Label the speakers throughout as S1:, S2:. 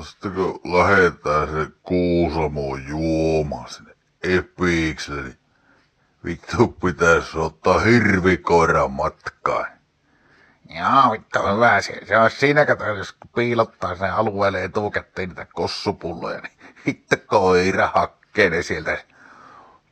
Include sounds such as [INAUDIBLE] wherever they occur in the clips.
S1: Sitten kun lähetään se Kuusamoon juomaan sinne Epikselle, niin vittu pitäisi ottaa hirvikoiran matkaan.
S2: Joo, vittu hyvä se. Se olisi siinä, kato, jos piilottaa sen alueelle etukäteen niitä kossupulloja, niin vittu koira hakkee ne sieltä.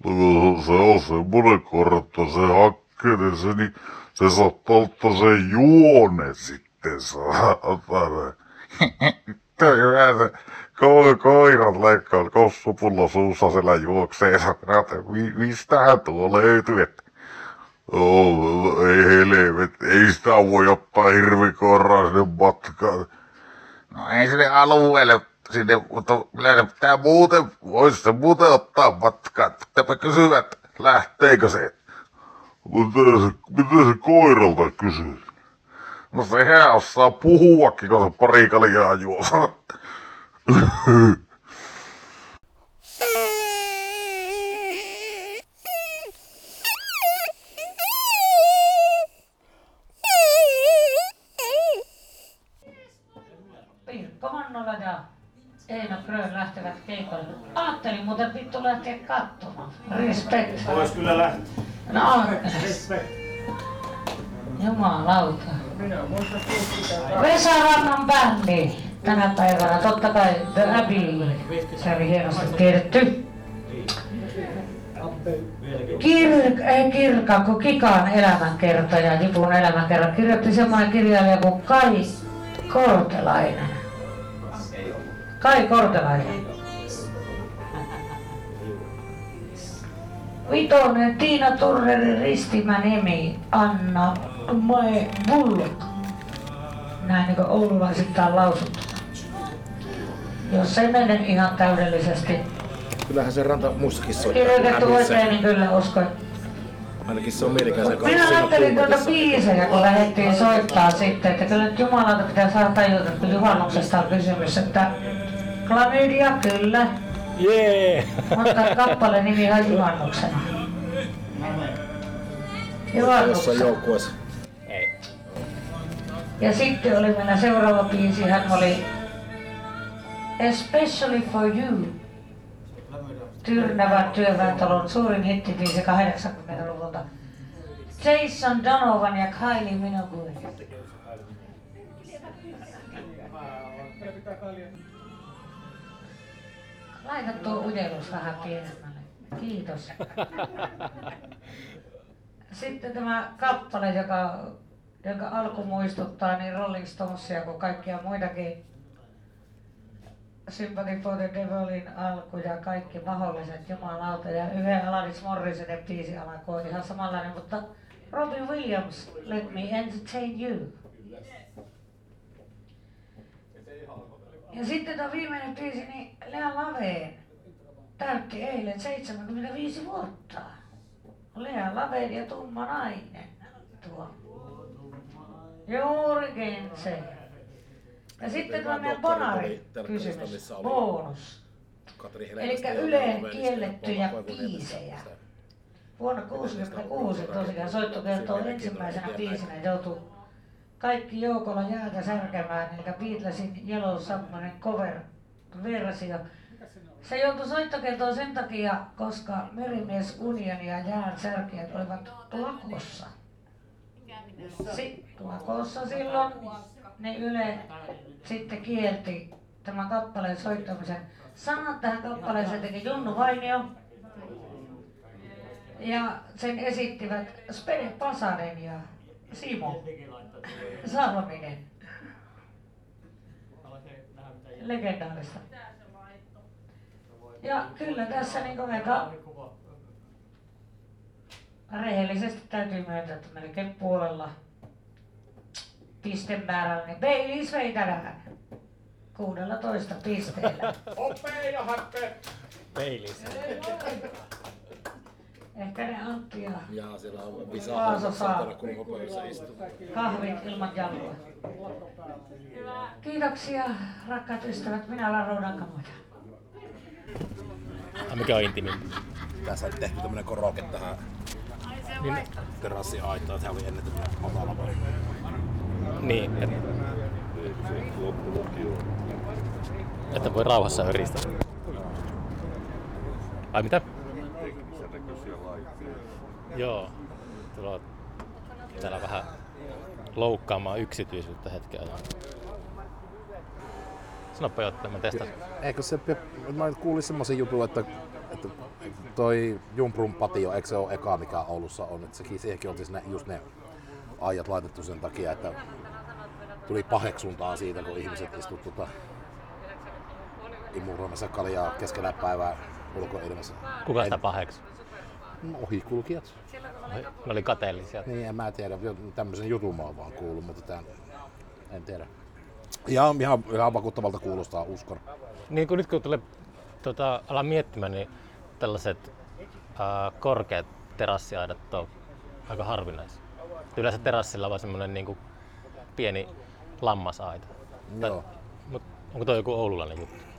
S1: No se on semmonen kortta, se hakkeinen se, niin se saattaa ottaa sen juone sitten saatana. [LAUGHS]
S2: Se. Ko- koirat leikkaa kossupulla suussa siellä juoksee. Että mi- mistähän tuo löytyy, että
S1: ei helvet, ei sitä voi ottaa hirvikoiraa sinne matkaan.
S2: No ei sinne alueelle sinne, mutta se pitää muuten, voisi se muuten ottaa matkaan. Pitääpä kysyä, että lähteekö se.
S1: Mitä se, mitä se koiralta kysyy?
S2: No sehän osaa puhuakin, kun se pari kaljaa juo.
S3: Pirkko Mannola ja Eino Grön lähtevät keikalle. Ajattelin muuten vittu lähteä katsomaan. Respect.
S4: Vois kyllä lähteä.
S3: No,
S4: Respect.
S3: jumalauta. Vesa Rannan bändi tänä päivänä. Totta kai The Abbey. Se oli hienosti tiedetty. Kir, ei Kirka, kun Kikan elämänkertoja, Jipun elämänkerta, kirjoitti semmoinen kirjailija kuin Kai Kortelainen. Kai Kortelainen. Vitonen, Tiina Turnerin ristimä nimi, Anna Mae Bullock. Näin niin oululaisittain lausuttu. Jos se mene ihan täydellisesti
S5: Kyllähän se ranta muissakin soittaa.
S3: kirjoitettu oikein, niin kyllä uskon.
S5: Ainakin se on mielikäisen kanssa.
S3: Minä ajattelin tuota biisejä, kun lähdettiin soittaa sitten, että kyllä nyt Jumalalta pitää saada tajuta, kun juhannuksesta on kysymys, että klamydia kyllä,
S5: Jee!
S3: mutta kappaleen nimi on juhannuksena.
S5: Jossain
S3: Juhannuksena.
S5: joukkueessa.
S3: Ja sitten oli meillä seuraava biisi, hän oli Especially for You. Tyrnävän työväentalon suurin hittibiisi 80-luvulta. Jason Donovan ja Kylie Minogue. Laita tuo ujellus vähän pienemmälle. Kiitos. [LAUGHS] Sitten tämä kappale, joka, joka alku muistuttaa niin Rolling Stonesia kuin kaikkia muitakin. Sympathy for the Devilin alku ja kaikki mahdolliset jumalauta. Ja yhden Alanis Morrisonen biisi alku on ihan samanlainen, mutta Robin Williams, Let Me Entertain You. Ja sitten tämä viimeinen biisi, niin Lea Laveen täytti eilen 75 vuotta. Lea Laveen ja tumma nainen. Tuo. Juurikin se. Ja sitten tuo meidän bonari kysymys, bonus. Eli Yleen kiellettyjä biisejä. Vuonna 1966 tosiaan soitto kertoo ensimmäisenä biisinä joutui kaikki joukolla jäätä särkemään, eli Beatlesin Yellow Submarine cover-versio. Se joutui soittokeltoon sen takia, koska Merimies Unioni ja jäät särkijät olivat lakossa. Si- lakossa silloin ne Yle sitten kielti tämän kappaleen soittamisen. Sanat tähän kappaleeseen teki Junnu Vainio. Ja sen esittivät Spede Pasanen ja Simo Salminen. Legendaarista. Ja kyllä tässä niin aika rehellisesti täytyy myöntää, että melkein puolella pistemäärällä, niin Baileys vei tänään 16 pisteellä. [LAUGHS]
S4: Hoppeja hakke!
S5: Peilissä.
S3: Ehkä ne Antti ja
S5: Ja siellä on Visa
S3: Vaaso saa.
S5: saatana kun hopeussa istuu.
S3: kahvit ilman jalkoja. Kiitoksia rakkaat ystävät, minä olen Roudan Kamoja.
S6: Ai mikä on intimi?
S5: Tässä on tehty tämmönen koroke tähän
S6: Niin,
S5: terassin aitaan, että hän oli ennen tämmönen matala vai.
S6: Niin et, että voi rauhassa yristää. Ai mitä? Joo. Tulo täällä vähän loukkaamaan yksityisyyttä hetkeä. Sanoppa jotain, mä testaan.
S7: Eikö se, mä kuulin semmoisen jutun, että, että toi Jumprun patio, eikö se ole eka mikä Oulussa on, että sekin, siihenkin oltiin ne, just ne ajat laitettu sen takia, että tuli paheksuntaa siitä, kun ihmiset istuivat tuota, imuroimassa kaljaa keskellä päivää ulkoilmassa.
S6: Kuka sitä paheks?
S7: No, Ohikulkijat.
S6: Ne oli kateellisia.
S7: Niin, en mä tiedä, tämmöisen jutun mä oon vaan kuullut, mutta tämän, en tiedä. Ihan, ihan, ihan vakuuttavalta kuulostaa, uskon.
S6: Niin kuin nyt kun tulee tota, alan miettimään, niin tällaiset ää, korkeat terassiaidat on aika harvinaisia. Yleensä terassilla on vaan semmoinen niin pieni lammasaita.
S7: Joo.
S6: Mut onko toi joku oululainen juttu?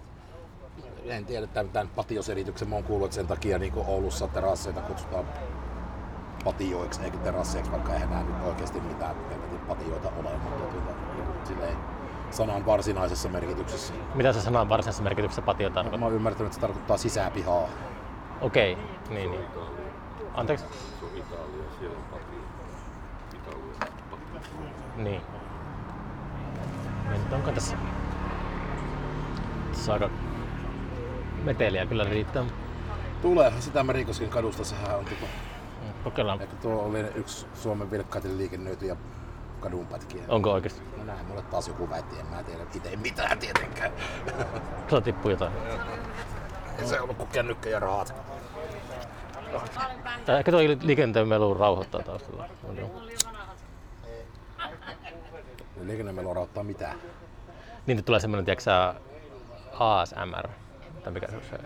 S7: en tiedä tämän, tämän patioselityksen, mä oon kuullut, että sen takia niin Oulussa terasseita kutsutaan patioiksi eikä terasseiksi, vaikka eihän nämä nyt oikeasti mitään patioita ole, mutta tuota, silleen sanan varsinaisessa merkityksessä.
S6: Mitä se sanan varsinaisessa merkityksessä patio tarkoittaa?
S7: Mä oon ymmärtänyt, että se tarkoittaa sisäpihaa.
S6: Okei, niin niin. Anteeksi? Niin. Niin, onko tässä... Tässä aika meteliä kyllä riittää.
S7: Tulee sitä Merikosken kadusta, sehän on tuota,
S6: Kokeillaan.
S7: että tuo oli yksi Suomen vilkkaiten liikennöityjä kadunpätkiä.
S6: Onko oikeesti?
S7: No näin, mulle taas joku väitti, en mä tiedä itse mitään tietenkään. [LAUGHS]
S6: Tuolla tippuu jotain.
S7: Ei se ollut kuin kännykkä ja rahat.
S6: Ehkä tuo liikenteen melu rauhoittaa taustalla.
S7: Liikennemelo rauttaa mitään.
S6: Niin nyt tulee semmonen, tiedätkö ASMR. Tai mikä se on se?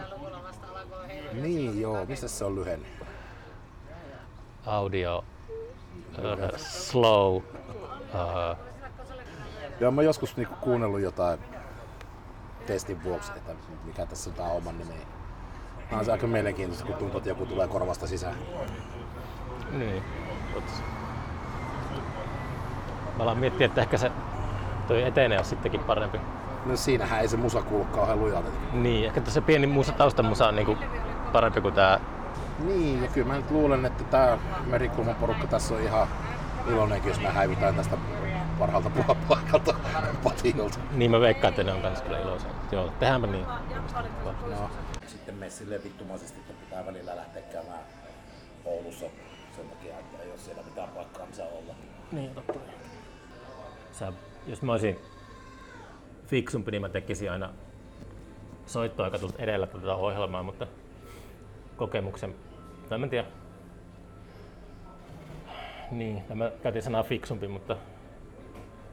S7: Niin joo, mistä se on lyhenne?
S6: Audio. Uh, slow. Uh,
S7: Joo, mä joskus niinku kuunnellut jotain testin vuoksi, että mikä tässä on tää oman nimi. Tämä on se aika mielenkiintoista, kun tuntuu, että joku tulee korvasta sisään.
S6: niin. Mä alan miettiä, että ehkä se toi etenee on sittenkin parempi.
S7: No siinähän ei se musa kuulu kauhean lujalta.
S6: Niin, ehkä se pieni musa, taustamusa on niinku parempi kuin tää.
S7: Niin, ja kyllä mä nyt luulen, että tää Merikulman porukka tässä on ihan iloinenkin, jos me häivitään tästä parhaalta paikalta [LAUGHS] patiolta.
S6: Niin mä veikkaan, että ne on kans kyllä iloisia. Joo, tehdäänpä niin.
S7: No. Sitten messille vittumaisesti, että pitää välillä lähteä käymään Oulussa sen takia, että ei ole siellä mitään paikkaa, missä olla.
S6: Niin, totta. Sä, jos mä olisin fiksumpi, niin mä tekisin aina soittoaikatulta edellä tätä ohjelmaa, mutta kokemuksen, tai mä en tiedä. Niin, mä käytin sanaa fiksumpi, mutta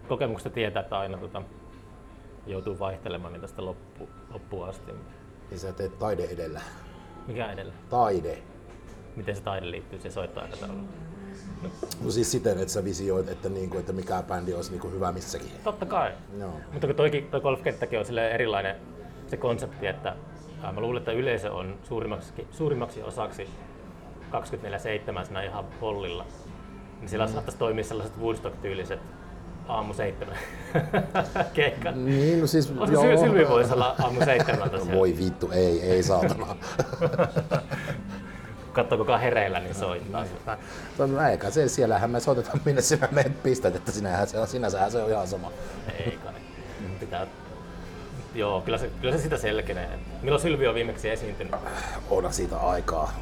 S6: kokemuksesta tietää, että aina tota, joutuu vaihtelemaan niin tästä loppu, loppuun asti.
S7: Niin sä teet taide edellä.
S6: Mikä edellä?
S7: Taide.
S6: Miten se taide liittyy siihen soittoaikatauluun?
S7: No siis siten, että sä visioit, että, niinku, että mikä bändi olisi niinku hyvä missäkin.
S6: Totta kai.
S7: Joo.
S6: Mutta kun toikin, toi golfkenttäkin on erilainen se konsepti, että ää, mä luulen, että yleisö on suurimmaksi, suurimmaksi osaksi 24-7 siinä ihan pollilla. Niin sillä mm. saattaisi toimia sellaiset Woodstock-tyyliset aamu seitsemän [LAUGHS] keikat.
S7: Niin, no siis
S6: Olisiko Syl- Sylvi voisi olla aamu seitsemältä siellä?
S7: Voi vittu, ei, ei saatana. [LAUGHS]
S6: Katso kuka hereillä, niin soittaa.
S7: No eikä se, siellähän me soitetaan [LAUGHS] minne sinä menet pistät, että sinähän se on, sinänsähän se on ihan sama.
S6: Ei kai. Pitää... Joo, kyllä se, kyllä se sitä selkenee. Milloin Sylvi on viimeksi esiintynyt?
S7: Onhan siitä aikaa.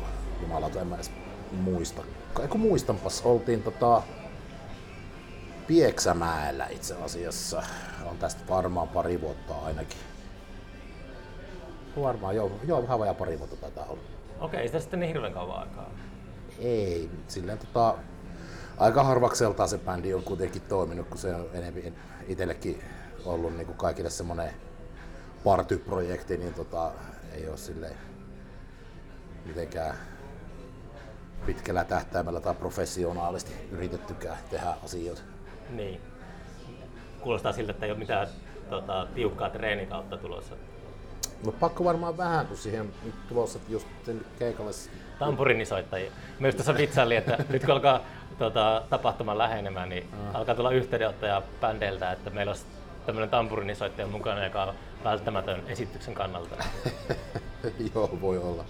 S7: Jumalauta, en mä edes muista. Kai kun muistanpas, oltiin tota Pieksämäellä itse asiassa. On tästä varmaan pari vuotta ainakin. Varmaan, joo, joo vähän vajaa pari vuotta taitaa olla.
S6: Okei, sitä sitten niin hirveän kauan aikaa.
S7: Ei, silleen tota, aika harvakseltaan se bändi on kuitenkin toiminut, kun se on enemmän itsellekin ollut niin kuin kaikille semmoinen partyprojekti, niin tota, ei ole silleen mitenkään pitkällä tähtäimellä tai professionaalisti yritettykään tehdä asioita.
S6: Niin. Kuulostaa siltä, että ei ole mitään tota, tiukkaa treenikautta tulossa.
S7: No pakko varmaan vähän, kun siihen nyt tulossa just keikalle
S6: Tampurinisoittajia. Myös tuossa vitsaili, että [LAUGHS] nyt kun alkaa tota, tapahtuma lähenemään, niin alkaa tulla yhteydenottoja bändeiltä, että meillä olisi tämmöinen tampurinisoittaja mukana, joka on välttämätön esityksen kannalta. [LAUGHS]
S7: joo, voi olla.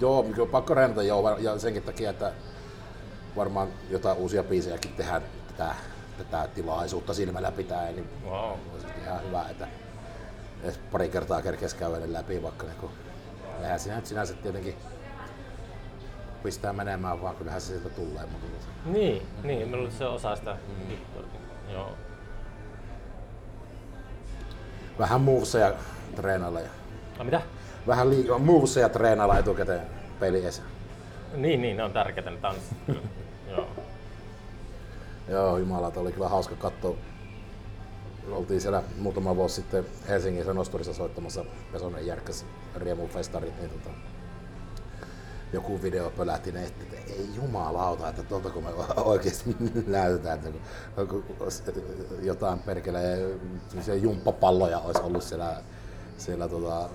S7: Joo, kyllä pakko reenata joo, ja senkin takia, että varmaan jotain uusia biisejäkin tehdään tätä, tätä tilaisuutta silmällä pitää, niin
S6: Wow.
S7: olisi ihan hyvä, että edes pari kertaa kerkes käydä läpi, vaikka niin kuin, eihän siinä nyt sinänsä tietenkin pistää menemään, vaan kyllähän se sieltä tulee. Mutta tota,
S6: Niin, niin, mä luulen, se on osa sitä hittoa. Joo.
S7: vähän moveseja treenailla ja
S6: No mitä?
S7: vähän liikaa moveseja treenailla etukäteen peliessä.
S6: Niin, niin, ne on tärkeitä ne tanssit. [LAUGHS] Joo.
S7: Joo, jumalata, oli kyllä hauska katsoa. Oltiin siellä muutama vuosi sitten Helsingin Nosturissa soittamassa Pesonen Järkkäs Riemufestarit, niin tota, joku video pölähti ne, että ei jumalauta, että tuolta kun me oikeasti [LAUGHS] näytetään, että jotain perkele jumppapalloja olisi ollut siellä, siellä tota,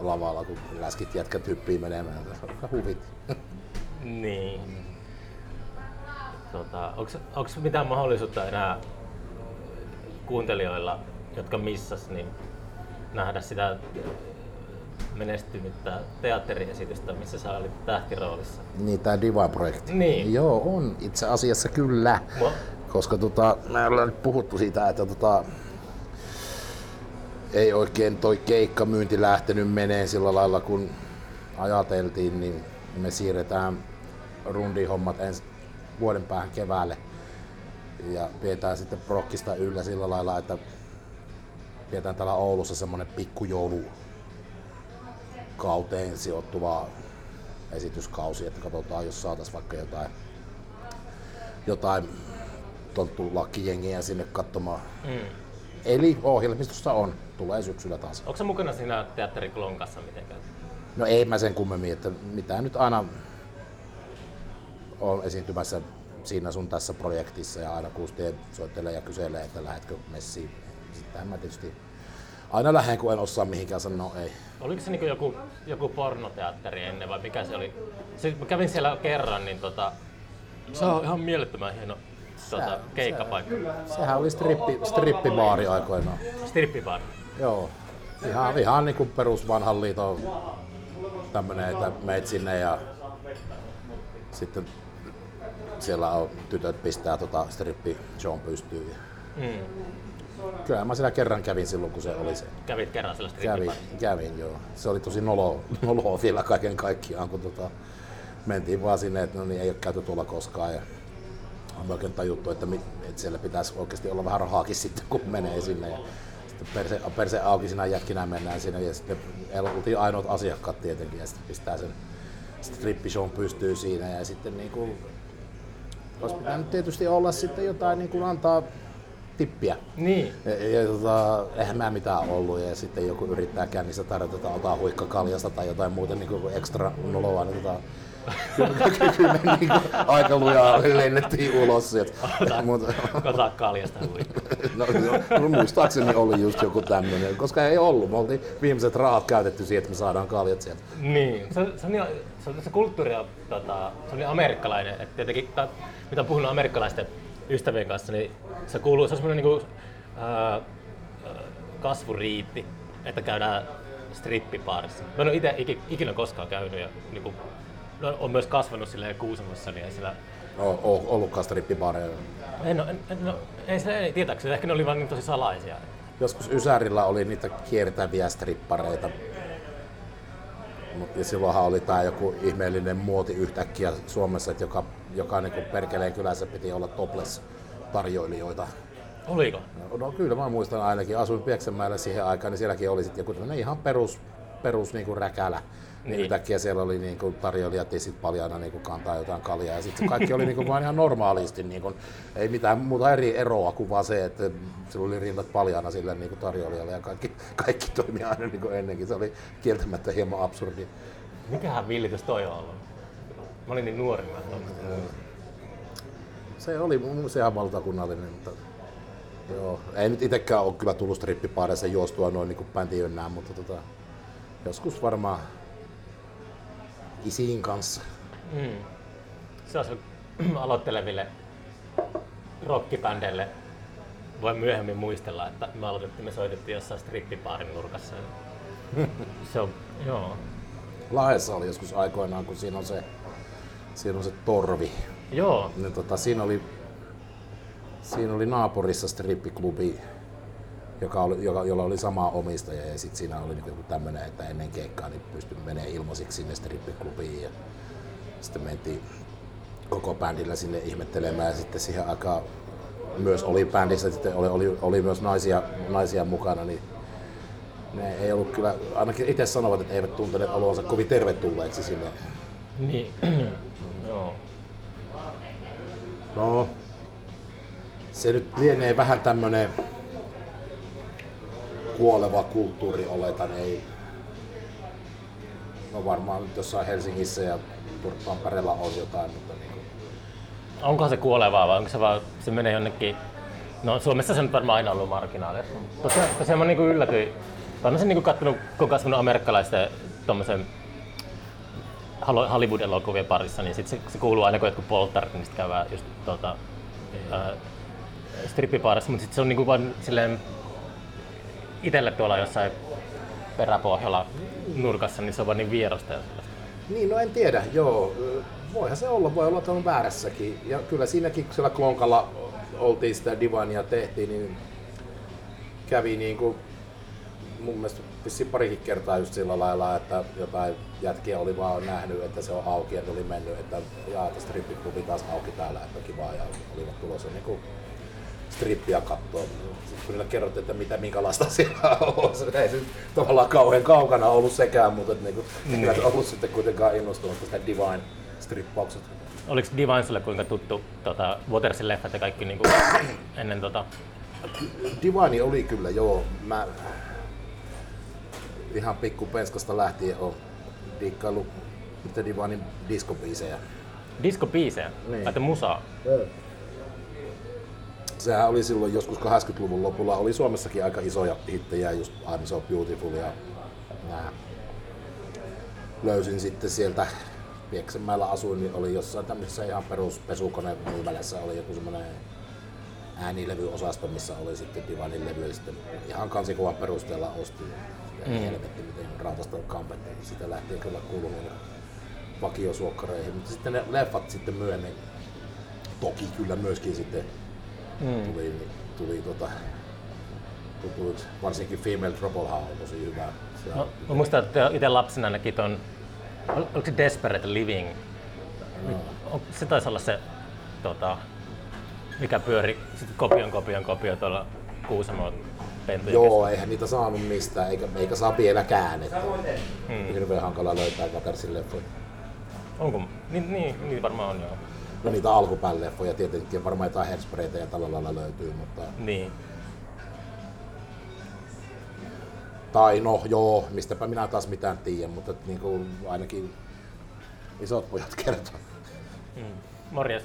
S7: lavalla, kun läskit jätkät hyppii menemään. Huvitti.
S6: Niin. Tota, onko mitään mahdollisuutta enää kuuntelijoilla, jotka missas, niin nähdä sitä menestynyttä teatteriesitystä, missä sä olit tähtiroolissa?
S7: Niin, tämä Diva-projekti.
S6: Niin.
S7: Joo, on itse asiassa kyllä.
S6: Mua-
S7: Koska tota, me ollaan nyt puhuttu siitä, että tota, ei oikein toi keikkamyynti lähtenyt meneen sillä lailla kun ajateltiin, niin me siirretään rundihommat ensi vuoden päähän keväälle. Ja pidetään sitten prokkista yllä sillä lailla, että pidetään täällä Oulussa semmonen pikkujoulu kauteen sijoittuva esityskausi, että katsotaan, jos saataisiin vaikka jotain, jotain tonttulakkijengiä sinne katsomaan.
S6: Mm.
S7: Eli ohjelmistossa on, tulee syksyllä taas.
S6: Onko sä mukana siinä teatterikulon kanssa mitenkään?
S7: No ei mä sen kummemmin, että mitä nyt aina on esiintymässä siinä sun tässä projektissa ja aina Kusti soittelee ja kyselee, että lähdetkö messiin. Sittenhän mä tietysti aina lähden, kun en osaa mihinkään sanoa ei.
S6: Oliko se niin joku, joku pornoteatteri ennen vai mikä se oli? Se, mä kävin siellä kerran, niin tota, se on ihan mielettömän hieno tota, keikkapaikka.
S7: Sehän oli strippi, strippibaari aikoinaan.
S6: Strippibar.
S7: Joo, ihan, ihan niin kuin perus vanhan liiton tämmönen, että meet sinne ja sitten siellä on, tytöt pistää tota strippi shown pystyyn. Ja
S6: Mm.
S7: Kyllä mä siellä kerran kävin silloin, kun se oli se.
S6: Kävit kerran siellä
S7: Kävin, kävin joo. Se oli tosi nolo, [LAUGHS] noloa vielä kaiken kaikkiaan, kun tota, mentiin vaan sinne, että no niin, ei ole käyty tuolla koskaan. Ja on oikein tajuttu, että, mi- että siellä pitäisi oikeasti olla vähän rahaakin sitten, kun menee sinne. Ja sitten perse, perse auki siinä jätkinä mennään sinne ja sitten oltiin ainoat asiakkaat tietenkin ja sitten pistää sen strippishown pystyy siinä ja sitten niin kuin, olisi pitänyt tietysti olla sitten jotain niin kuin antaa tippiä.
S6: Niin.
S7: Ja, ja tota, eihän mä mitään ollut ja sitten joku yrittää kännissä tarjota että otaa huikkakaljasta tai jotain muuta niin kuin ekstra noloa, niin tota, kyllä, me niin kuin, aika lujaa lennettiin ulos sieltä.
S6: Kota [LAUGHS] kaljasta hui.
S7: no, no, muistaakseni oli just joku tämmöinen, koska ei ollut. Me oltiin viimeiset rahat käytetty siihen, että me saadaan kaljat sieltä.
S6: Niin, se, se, on, se, on- se kulttuuri on, tota, se on niin amerikkalainen, että tietenkin, mitä on puhunut amerikkalaisten ystävien kanssa, niin se kuuluu, se on semmoinen niin kasvuriitti, että käydään strippipaarissa. Mä en ole itse iki- ikinä koskaan käynyt ja niin kuin, no, on myös kasvanut silleen Kuusamossa, niin ei sillä
S7: O, o, ollutkaan strippibareja.
S6: en, en, en, no, ei se ei tietääkseni, ehkä ne oli vaan niin tosi salaisia.
S7: Joskus Ysärillä oli niitä kiertäviä strippareita. Ja silloinhan oli tää joku ihmeellinen muoti yhtäkkiä Suomessa, että joka, joka niinku perkeleen kylässä piti olla topless tarjoilijoita.
S6: Oliko?
S7: No, no kyllä mä muistan ainakin, asuin Pieksämäellä siihen aikaan, niin sielläkin oli sitten joku tämmönen ihan perus, perus niinku räkälä. Niin.
S6: Niin.
S7: yhtäkkiä siellä oli niinku tarjoilijat tissit paljana niinku kantaa jotain kaljaa ja sitten kaikki oli niinku vaan ihan normaalisti, niinku, ei mitään muuta eri eroa kuin vaan se, että sillä oli rintat paljana sille niinku tarjoilijalle ja kaikki, kaikki toimi aina niinku ennenkin. Se oli kieltämättä hieman absurdi.
S6: Mikähän villitys toi on ollut? Mä olin niin nuori, mä
S7: Se oli mun sehän valtakunnallinen, mutta joo. Ei nyt itekään ole kyllä tullut strippipaareissa juostua noin niin bändiynnää, mutta tota, joskus varmaan isiin kanssa.
S6: Mm. Se on se [CLEARS THROAT] aloitteleville rockibändeille voin myöhemmin muistella, että me aloitettiin, me soitettiin jossain strippipaarin nurkassa. [LAUGHS] Se on, joo.
S7: Lahdessa oli joskus aikoinaan, kun siinä on se, siinä on se torvi.
S6: Joo,
S7: Niin tota, siinä, oli, siinä oli naapurissa strippiklubi, joka oli, joka, jolla oli sama omistaja ja sitten siinä oli niinku tämmöinen, että ennen keikkaa niin pystyi menemään ilmaisiksi sinne strippiklubiin ja sitten mentiin koko bändillä sinne ihmettelemään ja sitten siihen aikaan myös oli bändissä, sitten oli, oli, oli myös naisia, naisia mukana, niin ne ei ollut kyllä, ainakin itse sanovat, että eivät tunteneet olonsa kovin tervetulleeksi sinne.
S6: Niin. [CLEARS THROAT] joo.
S7: No, se nyt lienee vähän tämmönen kuoleva kulttuuri oletan, ei. No varmaan nyt jossain Helsingissä ja Tampereella on jotain, mutta niin kuin,
S6: Onkohan se kuolevaa vai onko se vaan, se menee jonnekin, no Suomessa se on varmaan aina ollut marginaali. Tosiaan, tosiaan mä niinku yllätyin, mä sen niinku kattonut, kun on kasvanut amerikkalaisten tommosen Hollywood-elokuvien parissa, niin sit se, se kuuluu aina kun jotkut polttarit, niin sit käydään just tota, ää, strippipaarissa, mutta sit se on niinku vaan silleen itelle tuolla jossain peräpohjalla nurkassa, niin se on vaan niin vierasta.
S7: Niin, no en tiedä, joo. Voihan se olla, voi olla, että on väärässäkin. Ja kyllä siinäkin, kun siellä Klonkalla oltiin sitä divania tehtiin, niin kävi niin kuin mun mielestä vissiin parikin kertaa just sillä lailla, että jotain jätkiä oli vaan nähnyt, että se on auki ja oli mennyt, että jaa, että strippiklubi taas auki täällä, että kivaa ja olivat tulossa niin kuin strippiä katsoa. Sitten kun niille kerrottiin, että mitä, minkälaista [LAUGHS] siellä on, se ei se tavallaan kauhean kaukana ollut sekään, mutta että niinku, eivät ollut sitten kuitenkaan innostunut tästä Divine strippauksesta.
S6: Oliko Divinesille kuinka tuttu tota, Watersin leffat ja kaikki niinku, [COUGHS] ennen tota,
S7: Divine oli kyllä, joo. Mä ihan pikku penskasta lähtien on dikkailu nyt Divinein diskobiisejä.
S6: diskobiisejä,
S7: Niin.
S6: tai musaa?
S7: Sehän oli silloin joskus 80-luvun lopulla, oli Suomessakin aika isoja hittejä, just I'm So Beautiful ja nää. Löysin sitten sieltä, Pieksämäellä asuin, niin oli jossain tämmöisessä ihan perus pesukone myymälässä oli joku semmoinen äänilevyosasto, missä oli sitten Divanin levy ja sitten ihan kansikuvan perusteella ostin. Ja mm. helvetti, miten rautasta kampetta, niin sitä lähtien kyllä kuulunut vakiosuokkareihin. Mutta sitten ne leffat sitten myöhemmin, toki kyllä myöskin sitten mm. tuli, tuli tota, tutut, varsinkin Female Troublehan on tosi hyvä. Se,
S6: No, mä muistan, että itse lapsena näki ton, ol- oliko se Desperate Living? On- Se taisi olla se, tota, mikä pyöri kopion, kopion, kopion tuolla Kuusamon pentujen
S7: Joo, eihän niitä saanut mistään, eikä, eikä saa vieläkään. Että hmm. Hirveän hankala löytää Katersin leffoja.
S6: Onko? Niin, niin, niin varmaan on joo.
S7: No niitä alkupään leffoja tietenkin, varmaan jotain hairsprayta ja tällä lailla löytyy, mutta...
S6: Niin.
S7: Tai no joo, mistäpä minä taas mitään tiedä, mutta niin kuin ainakin isot pojat [LAUGHS] kertoo.
S6: Mm. Morjes.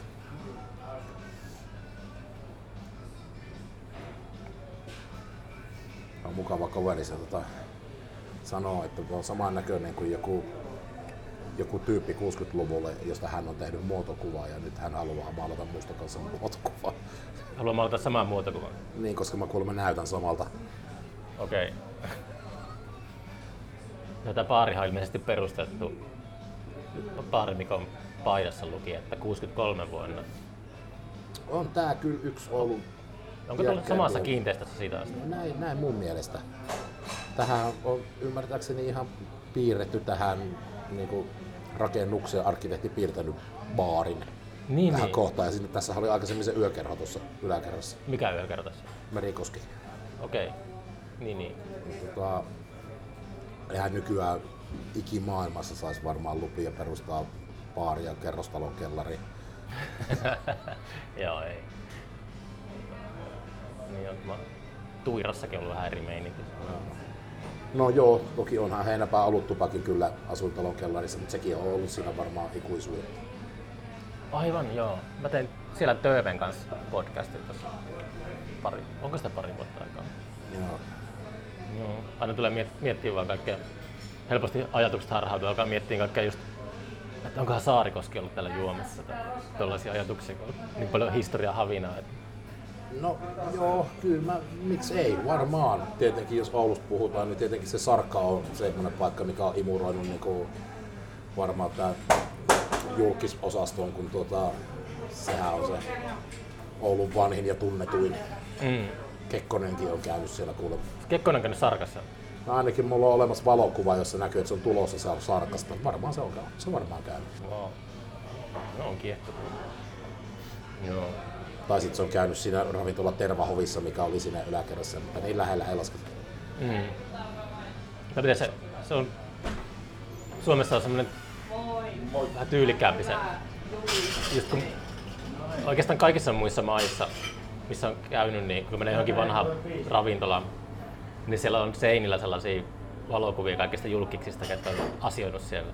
S7: On mukava kaveri, se tota, sanoo, että on saman näköinen kuin joku, joku tyyppi 60-luvulle, josta hän on tehnyt muotokuvaa ja nyt hän haluaa maalata musta kanssa muotokuvaa.
S6: Haluan maalata samaa muotokuvan.
S7: Niin, koska mä kuulemma näytän samalta.
S6: Okei. No tämä baarihan on ilmeisesti perustettu Baarimikon paidassa luki, että 63 vuonna.
S7: On tää kyllä yksi ollut.
S6: Onko tuolla samassa kiinteistössä siitä asti?
S7: No näin, näin mun mielestä. Tähän on ymmärtääkseni ihan piirretty tähän niin kuin rakennukseen arkkitehti piirtänyt baarin
S6: Niin,
S7: tähän
S6: niin.
S7: kohtaan. Ja sinne, tässä oli aikaisemmin se yökerho tuossa yläkerrassa,
S6: Mikä yökerta tässä?
S7: Merikoski.
S6: Okei. Niin, niin.
S7: Tota, eihän nykyään ikimaailmassa saisi varmaan lupia perustaa baaria, kerrostalon kellari. [LAUGHS]
S6: Joo, ei. Niin on, mä Tuirassakin ollut vähän eri meininki.
S7: No joo, toki onhan Heinäpää ollut tupakin kyllä asuintalon kellarissa, mutta sekin on ollut siinä varmaan ikuisuuden.
S6: Aivan, joo. Mä tein siellä Töven kanssa podcastin tuossa pari, onko sitä pari vuotta aikaa?
S7: Joo.
S6: Joo. Aina tulee miet- miettiä vaan kaikkea, helposti ajatukset harhautuu, alkaa miettiä kaikkea just, että onkohan Saarikoski ollut täällä juomassa tai tuollaisia ajatuksia, kun on niin paljon historiaa havinaa. Että
S7: No joo, kyllä mä, miksi ei, varmaan. Tietenkin jos Oulusta puhutaan, niin tietenkin se Sarkka on semmoinen paikka, mikä on imuroinut niin kuin varmaan tämä julkisosastoon, kun tuota, sehän on se Oulun vanhin ja tunnetuin.
S6: Mm.
S7: Kekkonenkin on käynyt siellä kuulemma.
S6: Kekkonen on käynyt sarkassa.
S7: No ainakin mulla on olemassa valokuva, jossa näkyy, että se on tulossa se on sarkasta. Varmaan se on, se on varmaan käynyt.
S6: Wow. No on kiehtovaa. Joo.
S7: Tai sitten se on käynyt siinä ravintola Tervahovissa, mikä oli siinä yläkerrassa, mutta niin lähellä ei lasketa.
S6: Mm. Se, se on, Suomessa on semmoinen vähän tyylikkäämpi se, just kun oikeastaan kaikissa muissa maissa, missä on käynyt, niin kun menee johonkin vanhaan ravintolaan, niin siellä on seinillä sellaisia valokuvia kaikista julkiksista, ketkä on asioinut siellä.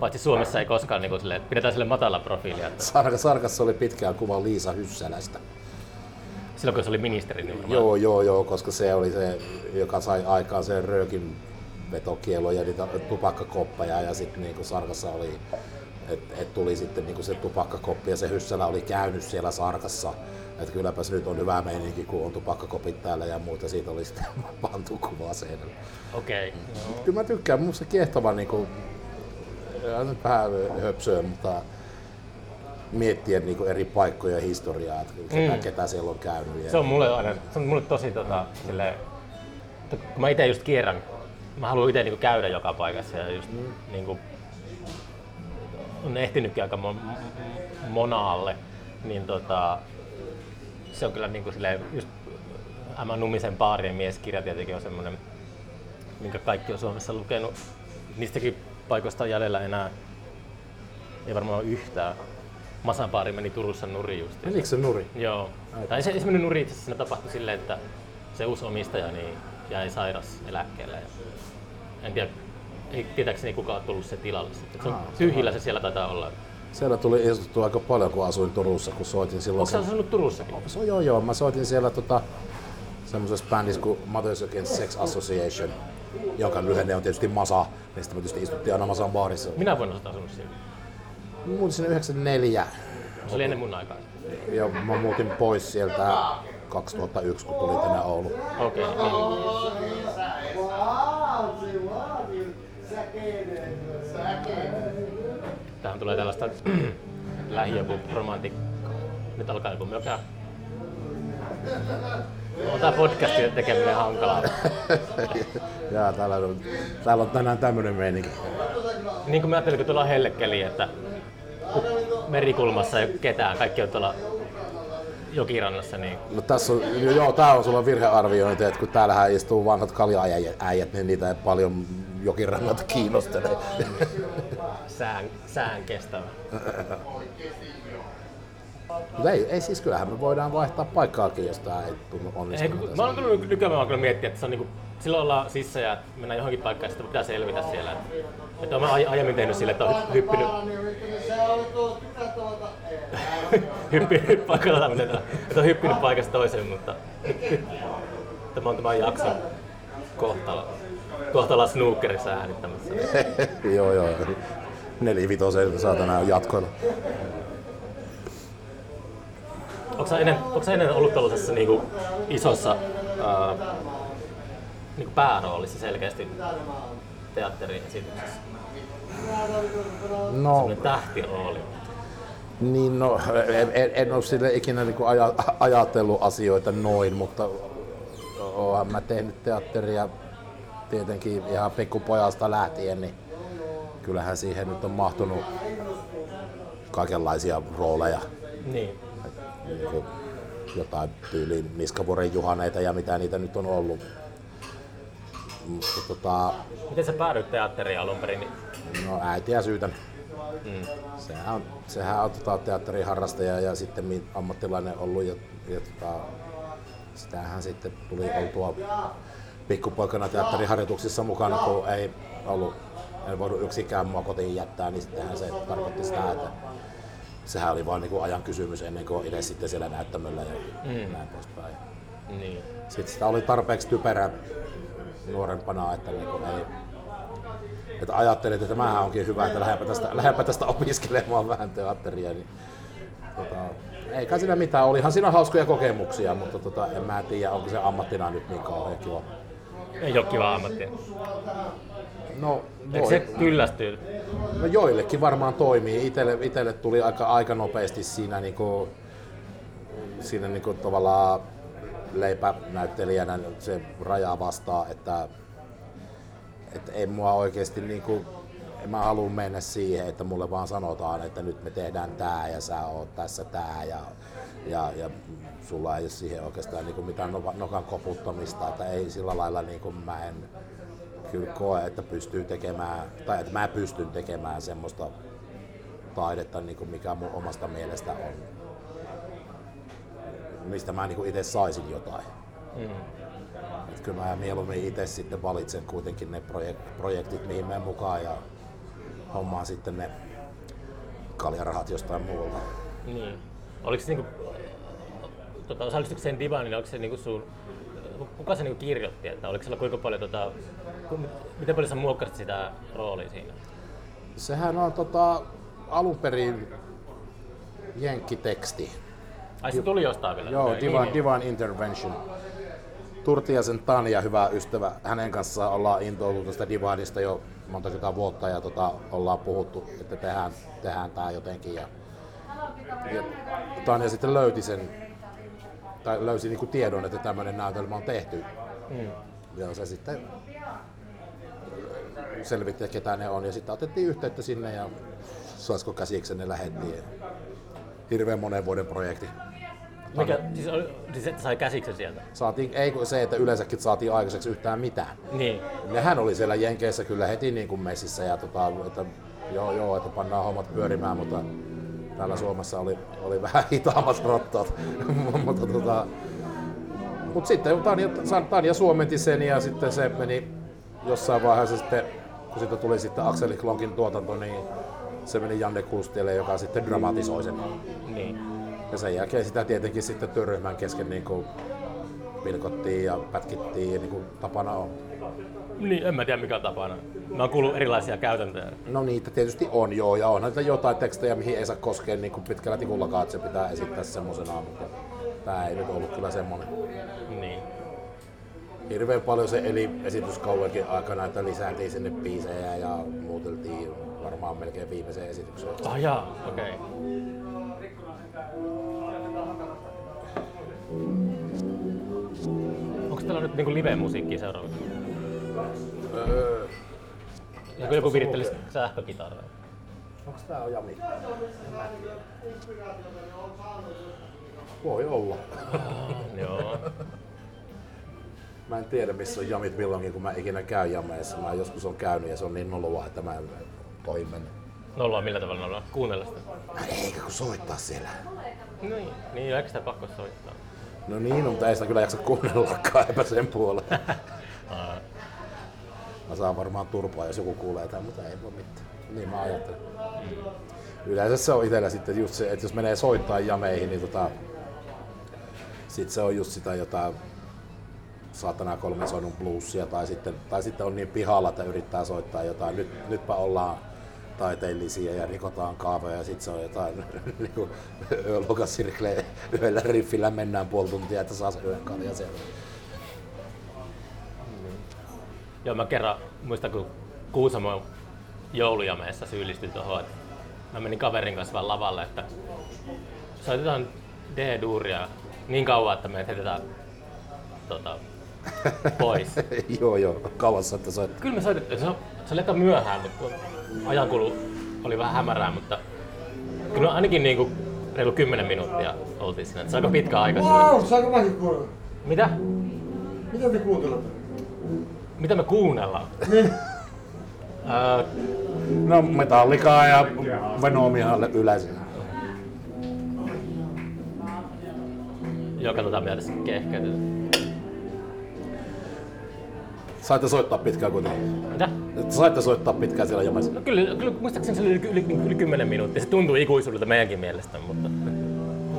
S6: Paitsi Suomessa ei koskaan niin kuin sille, pidetään sille matala profiilia. Että
S7: Sarka, Sarkassa oli pitkään kuva Liisa Hyssälästä.
S6: silloin kun se oli ministeri, niin varmaan-
S7: Joo, joo, joo, koska se oli se, joka sai aikaan sen röökin vetokielon ja niitä tupakkakoppeja ja sitten niinku Sarkassa oli, että et tuli sitten niinku se tupakkakoppi ja se Hyssälä oli käynyt siellä Sarkassa. Että kylläpäs nyt on hyvä meininki, kun on tupakkakopit täällä ja muuta. Siitä oli sitten [LAUGHS] pantu kuvaa seinällä.
S6: Okei. Okay.
S7: Kyllä mä tykkään, mun se kiehtova niinku, ja nyt vähän höpsöä, mutta miettiä niinku eri paikkoja ja historiaa, että ketä,
S6: Mm.
S7: ketä siellä on käynyt.
S6: Se on mulle aina, se on mulle tosi tota, silleen, että kun mä itse just kierrän, mä haluan itse niinku käydä joka paikassa ja just
S7: Mm.
S6: niinku, on ehtinytkin aika mon, monaalle, niin tota, se on kyllä niinku silleen, just Emma Numisen Baarien mieskirja tietenkin on semmoinen, minkä kaikki on Suomessa lukenut. Niistäkin paikoista on jäljellä enää, ei varmaan ole yhtään. Masan baari meni Turussa nurin just.
S7: Menikö se nuri?
S6: Joo. Tai se, se meni nurin itse asiassa siinä tapahtui silleen, että se uusi omistaja niin jäi sairas eläkkeelle. Ja en tiedä, ei tietääkseni kukaan ole tullut se tilalle sitten. Se on
S7: Aa,
S6: tyhjillä se siellä taitaa olla.
S7: Siellä tuli istuttua aika paljon, kun asuin Turussa, kun soitin silloin.
S6: Onko asunut Turussakin?
S7: On joo joo, mä soitin siellä tota, semmoisessa bändissä kuin Mothers Against Sex Association, jonka lyhenne on tietysti Masa, niin sitten me tietysti istuttiin aina Masan baarissa.
S6: Minä vuonna olet asunut siellä.
S7: Muutin sinne 94
S6: Se oli ennen mun aikaa.
S7: ja mä muutin pois sieltä 2001, kun tuli tänne Ouluun.
S6: Okei. Okay, niin. Tähän tulee tällaista [CLEARS THROAT] lähi joku romantik... Nyt alkaa joku mökä. On tää podcastin tekeminen hankalaa. [LAUGHS]
S7: Ja täällä on, täällä on tänään tämmönen meininki.
S6: Niin kuin mä ajattelin, kun tuolla on hellekeli, että merikulmassa ei ole ketään, kaikki on tuolla jokirannassa, niin
S7: No tässä on, joo, tää on sulla virhearviointi, että kun täällähän istuu vanhat kalja-äijät, niin niitä ei paljon jokirannat kiinnostele.
S6: sään, sään kestävä. [LAUGHS]
S7: Mutta ei, ei siis kyllähän me voidaan vaihtaa paikkaakin, jos tää ei tunnu onnistunut. tässä.
S6: mä oon kyllä nykyään mä kyllä miettiä, että se on niinku, silloin ollaan sissä ja mennään johonkin paikkaan ja sitten pitää selvitä siellä. Että, ai- aiemmin tehnyt sille, että on hy- hyppinyt, hyppinyt, paikalla, että on hyppinyt paikasta toiseen, mutta [LAUGHS] tämä on tämä jakso kohtalo. Kohta ollaan snookerissa äänittämässä. [LAUGHS]
S7: joo, joo. Nelivitosen saatana jatkoilla.
S6: Onko sä ennen, onko sä ennen ollut tällaisessa niinku isossa ää, niinku pääroolissa selkeästi teatteriesityksessä?
S7: No,
S6: Sellainen tähtirooli.
S7: niin no, en, en, en ole sille ikinä niin aja, ajatellut asioita noin, mutta oonhan mä tehnyt teatteria tietenkin ihan pikkupojasta lähtien, niin kyllähän siihen nyt on mahtunut kaikenlaisia rooleja.
S6: Niin.
S7: Niin kuin jotain tyyliin Niskavuoren juhaneita ja mitä niitä nyt on ollut. Mutta tota,
S6: Miten sä päädyit teatteriin alun perin?
S7: No äitiä syytän.
S6: Mm.
S7: Sehän on, sehän on tota, teatterin harrastaja ja sitten ammattilainen ollut ja, ja tota, sitähän sitten tuli oltua pikkupoikana teatteriharjoituksissa mukana, kun ei ollut, en voinut yksikään mua kotiin jättää, niin sittenhän se tarkoitti sitä, että sehän oli vain niin ajan kysymys ennen kuin itse sitten siellä näyttämöllä ja
S6: Mm.
S7: näin poispäin.
S6: Niin.
S7: Sitten sitä oli tarpeeksi typerä nuorempana, että niinku ei, että ajattelin, että tämähän onkin hyvä, että lähdepä tästä, lähdepä tästä opiskelemaan vähän teatteria. Niin, tota, eikä siinä mitään, olihan siinä hauskoja kokemuksia, mutta tota, en mä tiedä, onko se ammattina nyt niin kauhean kiva.
S6: Ei ole kiva ammattia.
S7: No,
S6: Eikö se kyllästyy?
S7: no joillekin varmaan toimii. Itelle, itelle tuli aika, aika nopeasti siinä, niinku, siinä niinku tavallaan leipänäyttelijänä se raja vastaa, että, että ei mua oikeasti niinku, en mä halua mennä siihen, että mulle vaan sanotaan, että nyt me tehdään tää ja sä oot tässä tää ja, ja, ja sulla ei ole siihen oikeastaan niinku mitään nokan, koputtamista, että ei sillä lailla niinku mä en kyllä koe, että pystyy tekemään, tai että mä pystyn tekemään semmoista taidetta, niin kuin mikä mun omasta mielestä on, mistä mä niin itse saisin jotain.
S6: Mm.
S7: Et kyllä mä mieluummin itse sitten valitsen kuitenkin ne projek- projektit, mihin menen mukaan ja hommaan sitten ne kaljarahat jostain muualta.
S6: Niin. Oliko se niinku, tota, osallistutko sen divaniin, oliko se niinku sun, kuka se niinku kirjoitti, että oliko siellä kuinka paljon, tota, ku, miten paljon sä muokkasit sitä roolia siinä?
S7: Sehän on tota, alun perin jenkkiteksti.
S6: Ai se tuli jostain vielä?
S7: Joo, Divine,
S6: niin,
S7: Divine Intervention. Turtiasen Tanja, hyvä ystävä, hänen kanssaan ollaan intoiltu tästä Divineista jo monta kertaa vuotta ja tota, ollaan puhuttu, että tehdään, tehdään tämä jotenkin. Ja, ja Tanja sitten löyti sen, tai löysi niinku tiedon, että tämmöinen näytelmä on tehty.
S6: Mm.
S7: Ja se sitten selvitti, että ketä ne on, ja sitten otettiin yhteyttä sinne ja saisiko käsiksi ne lähettiin. Hirveän monen vuoden projekti.
S6: Mikä, siis, oli, siis että sai käsiksen sieltä?
S7: Saatiin, ei se, että yleensäkin saatiin aikaiseksi yhtään mitään.
S6: Niin.
S7: Nehän oli siellä Jenkeissä kyllä heti niin kuin messissä ja tota, että joo, joo, että pannaan hommat pyörimään, mutta täällä Suomessa oli, oli vähän hitaammat rattaat. [LAUGHS] mutta tota, mut sitten Tanja, Tanja suomenti sen ja sitten se meni jossain vaiheessa sitten, kun siitä tuli sitten Akseli Klonkin tuotanto, niin se meni Janne Kustielle, joka sitten dramatisoi sen.
S6: Niin.
S7: Ja sen jälkeen sitä tietenkin sitten työryhmän kesken niin kuin pilkottiin ja pätkittiin, niin kuin tapana on.
S6: Niin, en mä tiedä mikä tapana. Mä oon kuullut erilaisia käytäntöjä.
S7: No niitä tietysti on joo, ja onhan niitä jotain tekstejä, mihin ei saa koskea niin kuin pitkällä tikullakaan, että se pitää esittää semmosena, mutta tää ei nyt ollut kyllä semmonen.
S6: Niin.
S7: Hirveän paljon se eli esityskauenkin aikana, että lisääntiin sinne biisejä ja muuteltiin varmaan melkein viimeiseen esitykseen.
S6: Ah jaa, okei. Okay. Onko täällä nyt niinku live-musiikkia seuraavaksi?
S7: Öö,
S6: Joku, joku virittelisi sähkökitaraa.
S7: onks tää on Jami? Voi olla.
S6: Joo.
S7: Mä en tiedä missä on jamit milloinkin, kun mä ikinä käyn jameissa. Mä joskus on käynyt ja se on niin noloa, että mä en voi mennä.
S6: Nollaa millä tavalla nollaa? Kuunnella sitä.
S7: Eikä kun soittaa siellä.
S6: Niin, niin eikö sitä pakko soittaa?
S7: No niin, mutta ei sitä kyllä jaksa kuunnellakaan, eipä sen puoleen. [LAUGHS] Mä saan varmaan turpaa, jos joku kuulee tämän, mutta ei voi mitään. Niin mä ajattelen. Yleensä se on itsellä sitten just se, että jos menee soittaa jameihin, niin tota, sit se on just sitä jotain saatana kolmen soinnun bluesia tai sitten, tai sitten on niin pihalla, että yrittää soittaa jotain. Nyt, nytpä ollaan taiteellisia ja rikotaan kaavoja ja sitten se on jotain [LAUGHS] [LAUGHS] niin Lukas yhdellä riffillä mennään puoli tuntia, että saa sen yhden kaljan siellä.
S6: Joo, mä kerran muistan, kun Kuusamon joulujameessa syyllistyin tuohon, että mä menin kaverin kanssa vaan lavalle, että soitetaan D-duuria niin kauan, että me heitetään tota, pois. [LAUGHS]
S7: joo, joo, kauas että soit.
S6: Kyllä me soitettiin, se, on- se oli aika myöhään, mutta ajankulu oli vähän hämärää, mutta kyllä ainakin niinku reilu 10 minuuttia oltiin siinä. että Se on aika pitkä aika.
S8: Wow, saanko mäkin kuulla?
S6: Mitä?
S8: Mitä te kuuntelette?
S6: Mitä me kuunnellaan? [LAUGHS]
S7: No metallikaa ja Venomia yleensä.
S6: joo, katsotaan mitä tässä kehkeytetään.
S7: Saitte soittaa pitkään kuitenkin.
S6: Mitä?
S7: Saitte soittaa pitkään siellä jamassa.
S6: No kyllä, kyllä muistaakseni se oli yli, yli, yli 10 minuuttia. Se tuntuu ikuisuudelta meidänkin mielestä, mutta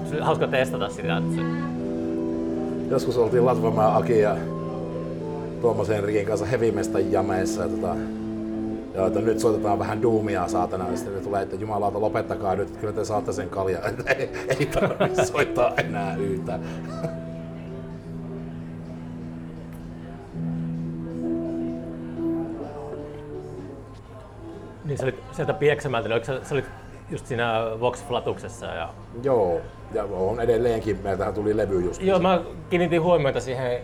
S6: se hauska testata sitä. Että se,
S7: Joskus oltiin Latvamaa Aki ja Tuomas Henrikin kanssa Hevimestan jameissa ja tota, Joo, että nyt soitetaan vähän duumia saatana, ja sitten tulee, että jumalauta lopettakaa nyt, että kyllä te saatte sen kalja, [LAUGHS] ei, ei tarvitse soittaa enää yhtään. [LAUGHS]
S6: Niin sä olit sieltä Pieksämältä, niin sä, sä olit just siinä Vox Flatuksessa ja
S7: Joo, ja on edelleenkin, meiltähän tuli levy just.
S6: Joo, mä kiinnitin huomiota siihen,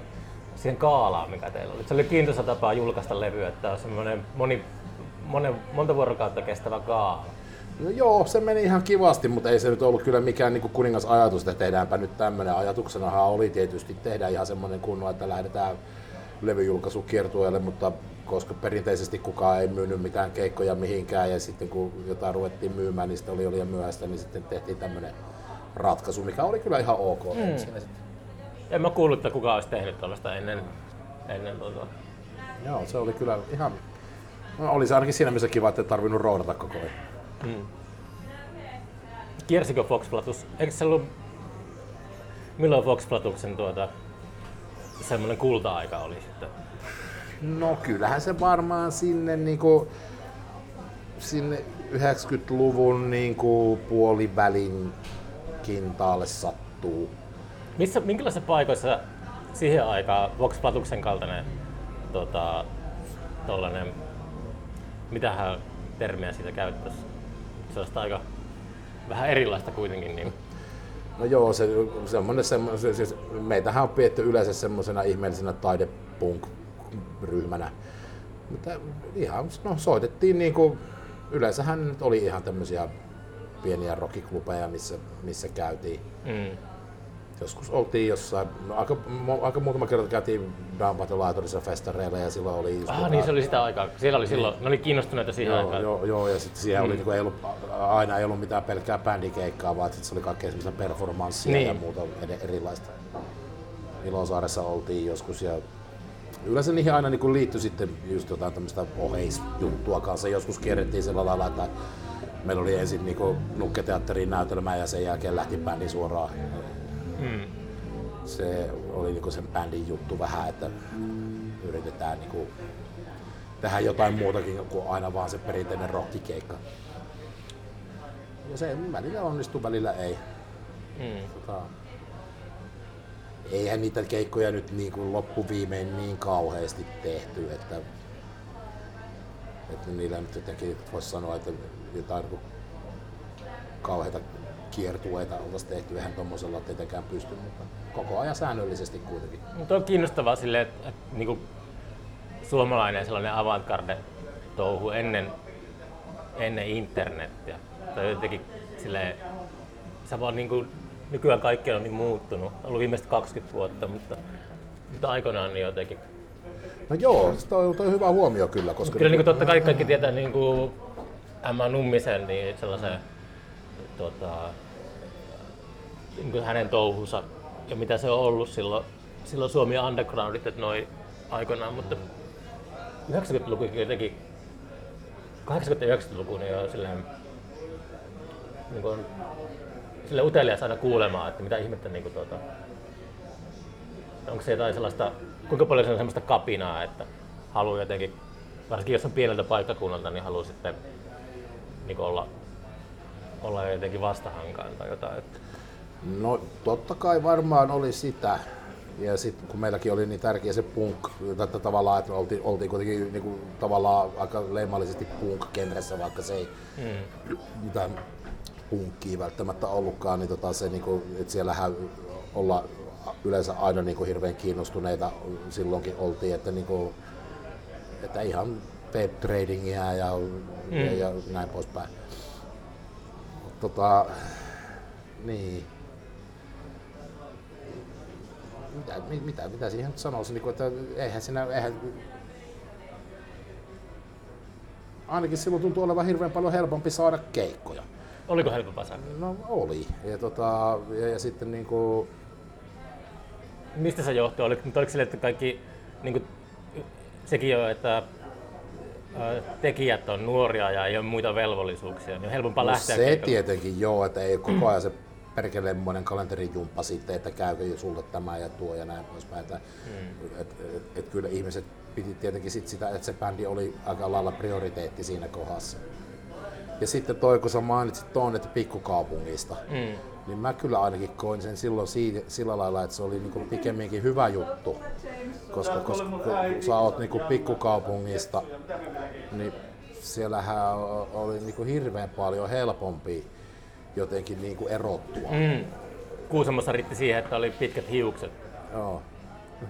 S6: siihen kaalaan, mikä teillä oli. Se oli kiintoisa tapa julkaista levyä, että on semmoinen moni, monen, monta vuorokautta kestävä kaala.
S7: No joo, se meni ihan kivasti, mutta ei se nyt ollut kyllä mikään niin kuningas ajatus, että tehdäänpä nyt tämmöinen. Ajatuksenahan oli tietysti tehdä ihan semmoinen kunno, että lähdetään levyjulkaisu kiertueelle, mutta koska perinteisesti kukaan ei myynyt mitään keikkoja mihinkään ja sitten kun jotain ruvettiin myymään, niin sitten oli jo liian myöhäistä, niin sitten tehtiin tämmöinen ratkaisu, mikä oli kyllä ihan ok. Mm. Siinä sitten,
S6: En mä kuullut, että kukaan olisi tehnyt tällaista ennen, ennen tuota.
S7: joo, se oli kyllä ihan, no, oli se ainakin siinä mielessä kiva, että ei tarvinnut roudata koko ajan.
S6: Kiersikö Fox Flatus? Eikö se ollut... Milloin Fox Flatuksen tuota, semmoinen kulta-aika oli sitten?
S7: No kyllähän se varmaan sinne niinku, sinne 90-luvun niinku puolivälin kintaalle sattuu.
S6: Missä, minkälaisissa paikoissa siihen aikaan Vox Flatuksen kaltainen tota, tollanen, mitähän termiä siitä käyttäisi? Se olisi aika vähän erilaista kuitenkin. Niin.
S7: No joo, se, semmonen, semmonen, se, siis meitähän on pidetty yleensä semmoisena ihmeellisenä taidepunk-ryhmänä. Mutta ihan, no soitettiin niinku, yleensähän nyt oli ihan tämmöisiä pieniä rockiklubeja, missä, missä käytiin.
S6: Mm.
S7: Joskus oltiin jossain, no aika, aika muutama kerta käytiin Downbatolaitorissa festareilla ja silloin oli
S6: Ah, niin se oli sitä aikaa. Siellä oli silloin, ne oli kiinnostuneita siihen
S7: Joo,
S6: aikaan.
S7: joo, joo, ja sitten siellä mm. oli, niin ei ollut, aina ei ollut mitään pelkkää bändikeikkaa, vaan sit se oli kaikkea semmoista performanssia
S6: Niin.
S7: ja muuta erilaista. Ilosaaressa oltiin joskus ja yleensä niihin aina niin liittyi sitten just jotain tämmöistä oheisjuttua kanssa. Joskus kierrettiin sillä lailla, että meillä oli ensin niin nukketeatterin näytelmä ja sen jälkeen lähti bändi suoraan.
S6: Mm.
S7: Se oli niin sen bändin juttu vähän, että yritetään niin tehdä jotain muutakin kuin aina vaan se perinteinen rockikeikka. Ja se välillä onnistuu, välillä ei.
S6: Mm.
S7: Tota, eihän niitä keikkoja nyt niin kuin loppuviimein niin kauheasti tehty, että, että niillä nyt jotenkin voisi sanoa, että jotain niin kuin kauheita kiertueita oltaisiin tehty, eihän tuommoisella tietenkään pysty, mutta koko ajan säännöllisesti kuitenkin.
S6: Mutta on kiinnostavaa silleen, että, että niinku suomalainen sellainen avantgarde touhu ennen, ennen internettiä. Tai jotenkin silleen, se vaan niinku, nykyään kaikki on niin muuttunut. On ollut viimeiset 20 vuotta, mutta, mutta aikoinaan niin jotenkin.
S7: No joo, se toi, toi hyvä huomio kyllä, koska
S6: Kyllä niin totta kai kaikki tietää niin kuin Emma Nummisen, niin sellaisen tota, niin hänen touhunsa ja mitä se on ollut silloin, silloin Suomi Undergroundit, että noin aikoinaan, mutta 90-luku jotenkin, 80- ja 90-luku niin on silleen, niin kuin, sille utelias aina kuulemaan, että mitä ihmettä niin kuin, tuota, onko se jotain sellaista, kuinka paljon se on sellaista kapinaa, että haluaa jotenkin, varsinkin jos on pieneltä paikkakunnalta, niin haluaa sitten niin olla, olla jotenkin vastahankaan tai jotain. Että,
S7: No totta kai varmaan oli sitä. Ja sitten kun meilläkin oli niin tärkeä se punk, että tavallaan, että oltiin, oltiin kuitenkin niin kuin, tavallaan aika leimallisesti punk-genressä, vaikka se ei
S6: mm,
S7: mitään punkkia välttämättä ollutkaan, niin tota se, niin kuin, että siellähän olla yleensä aina niin kuin hirveän kiinnostuneita silloinkin oltiin, että, niin kuin, että ihan web tradingia ja, mm. ja, ja näin poispäin. Tota, niin. Mitä, mi- mitä, mitä siihen nyt sanoisin, niin kuin, että eihän siinä, eihän, ainakin silloin tuntuu olevan hirveän paljon helpompi saada keikkoja.
S6: oliko helpompaa saada?
S7: No oli. Ja, tota, ja, ja sitten niinku,
S6: Mistä se johtuu? Oliko, oliko sille, että kaikki, niin kuin, sekin on, että tekijät on nuoria ja ei ole muita velvollisuuksia, niin on helpompaa
S7: no
S6: lähteä
S7: se
S6: keikalle.
S7: tietenkin joo, että ei koko ajan se perkelemmoinen kalenterijumppa sitten, että käykö jo sulle tämä ja tuo ja näin poispäin. Että,
S6: Mm.
S7: et, et, et, kyllä ihmiset piti tietenkin sit sitä, että se bändi oli aika lailla prioriteetti siinä kohdassa. Ja sitten toi, kun sä mainitsit tuon, että pikkukaupungista, mm. Niin mä kyllä ainakin koin sen silloin siitä, sillä lailla, että se oli niinku pikemminkin hyvä juttu. Koska, koska kun sä oot niinku pikkukaupungista, niin siellähän oli niinku hirveän paljon helpompi jotenkin niinku erottua.
S6: Mm. Kuusamossa riitti siihen, että oli pitkät hiukset.
S7: Joo,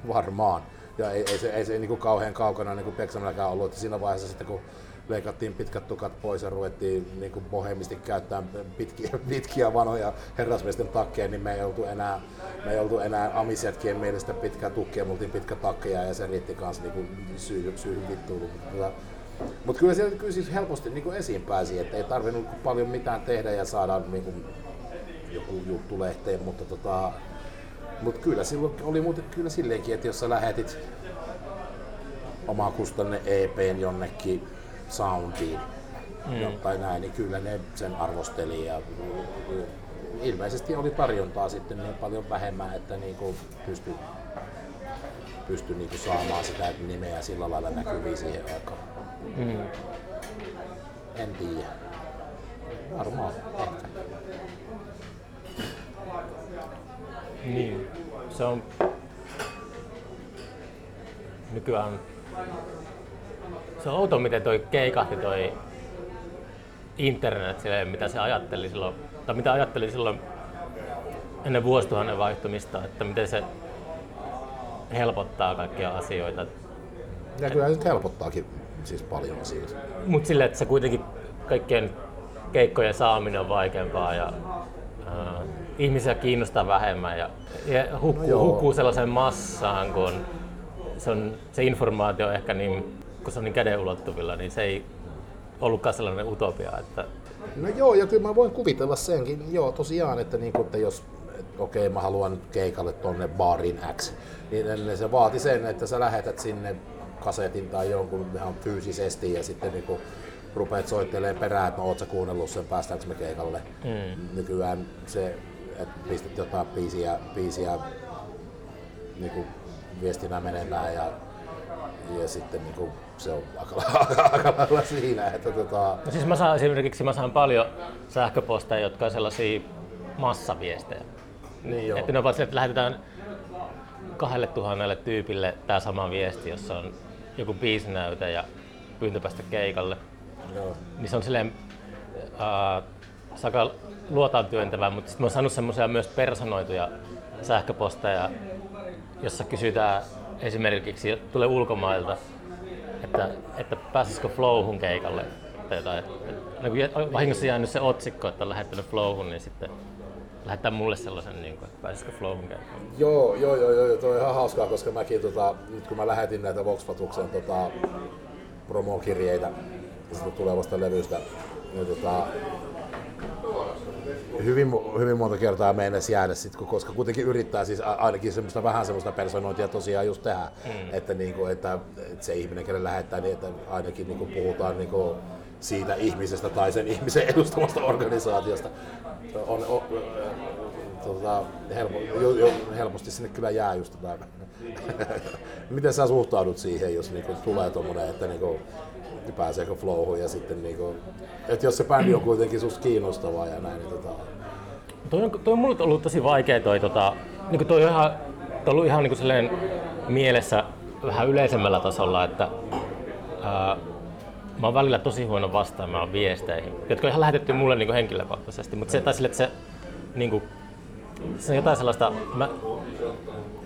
S7: varmaan. Ja ei, ei se, ei se niin kuin kauhean kaukana niin kuin Peksamelläkään ollut. Että siinä vaiheessa sitten kun leikattiin pitkät tukat pois ja ruvettiin niin kuin bohemisti käyttämään pitkiä, [LAUGHS] pitkiä vanhoja herrasmiesten takkeja, niin me ei oltu enää, me ei oltu enää amisjätkien mielestä pitkää tukkia, me oltiin pitkä takkeja ja se riitti kanssa niin kuin syy, syyhyn vittuiluun. Mutta, mutta kyllä se kyllä siis helposti niin kuin esiin pääsi, että ei tarvinnut paljon mitään tehdä ja saada niin kuin, joku juttu lehteen, mutta tota, mutta kyllä silloin oli muuten kyllä silleenkin, että jos sä lähetit omakustanne EPn jonnekin soundiin mm. tai näin, niin kyllä ne sen arvosteli ja ilmeisesti oli tarjontaa sitten niin paljon vähemmän, että niinku pystyi pysty niinku saamaan sitä nimeä sillä lailla näkyviin siihen aikaan. Mm. En tiedä. Varmaan ehkä.
S6: Niin. Se on nykyään se on outo, miten toi keikahti toi internet silleen, mitä se ajatteli silloin, tai mitä ajatteli silloin ennen vuosituhannen vaihtumista, että miten se helpottaa kaikkia asioita.
S7: Ja kyllä se helpottaakin siis paljon asioita.
S6: Mutta silleen, että se kuitenkin kaikkien keikkojen saaminen on vaikeampaa ja äh, ihmisiä kiinnostaa vähemmän ja, ja hukkuu, no hukkuu sellaiseen massaan, kun se, on, se informaatio ehkä niin, kun se on niin käden ulottuvilla, niin se ei ollutkaan sellainen utopia. Että...
S7: No joo, ja kyllä mä voin kuvitella senkin, joo tosiaan, että, niin kuin, että jos okei okay, mä haluan nyt keikalle tonne baariin X, niin se vaati sen, että sä lähetät sinne kasetin tai jonkun ihan fyysisesti ja sitten niin rupeat soittelemaan perään, että no oot sä kuunnellut sen, päästäänkö me keikalle. Mm. Nykyään se, että pistät jotain biisiä, biisiä niin kuin viestinä menemään ja, ja sitten niin kuin se on [LAUGHS] aika lailla siinä. Että tota...
S6: no siis mä saan esimerkiksi mä saan paljon sähköposteja, jotka on sellaisia massaviestejä.
S7: Niin joo.
S6: Että ne ovat että lähetetään kahdelle tuhannelle tyypille tämä sama viesti, jossa on joku biisinäyte ja pyyntö päästä keikalle.
S7: Joo.
S6: Niin se on silleen äh, saka luotaan työntävää, mutta sitten mä oon saanut semmoisia myös personoituja sähköposteja, jossa kysytään esimerkiksi, tulee ulkomailta, että, että pääsisikö Flowhun keikalle tai jotain. Niin kun vahingossa jäänyt se otsikko, että on lähettänyt Flowhun, niin sitten lähettää mulle sellaisen, niin kuin, että pääsisikö Flowhun keikalle.
S7: Joo, joo, joo, joo, toi on ihan hauskaa, koska mäkin, tota, nyt kun mä lähetin näitä Voxpatuksen tota, promokirjeitä tulevasta levystä, niin tota, hyvin, hyvin monta kertaa meinas jäädä sit, koska kuitenkin yrittää siis ainakin semmoista vähän semmoista personointia tosiaan just tehdä, mm. että, niinku, että, että, se ihminen, kelle lähettää, niin että ainakin niinku puhutaan niinku siitä ihmisestä tai sen ihmisen edustamasta organisaatiosta. On, on, tota, helpo, jo, jo, helposti sinne kyllä jää just tämä. [LAUGHS] Miten sä suhtaudut siihen, jos niinku tulee tuommoinen, että niinku, pääseekö flowhun ja sitten niinku, että jos se bändi on kuitenkin susta kiinnostavaa ja näin, niin tota...
S6: Toi on, toi on mulle ollut tosi vaikea toi, tota, niin toi on ihan, toi ollut ihan niin mielessä vähän yleisemmällä tasolla, että ää, mä oon välillä tosi huono vastaamaan viesteihin, jotka on ihan lähetetty mulle niin henkilökohtaisesti, mutta se, tai sille, että se, niin kuin, se on jotain sellaista, mä,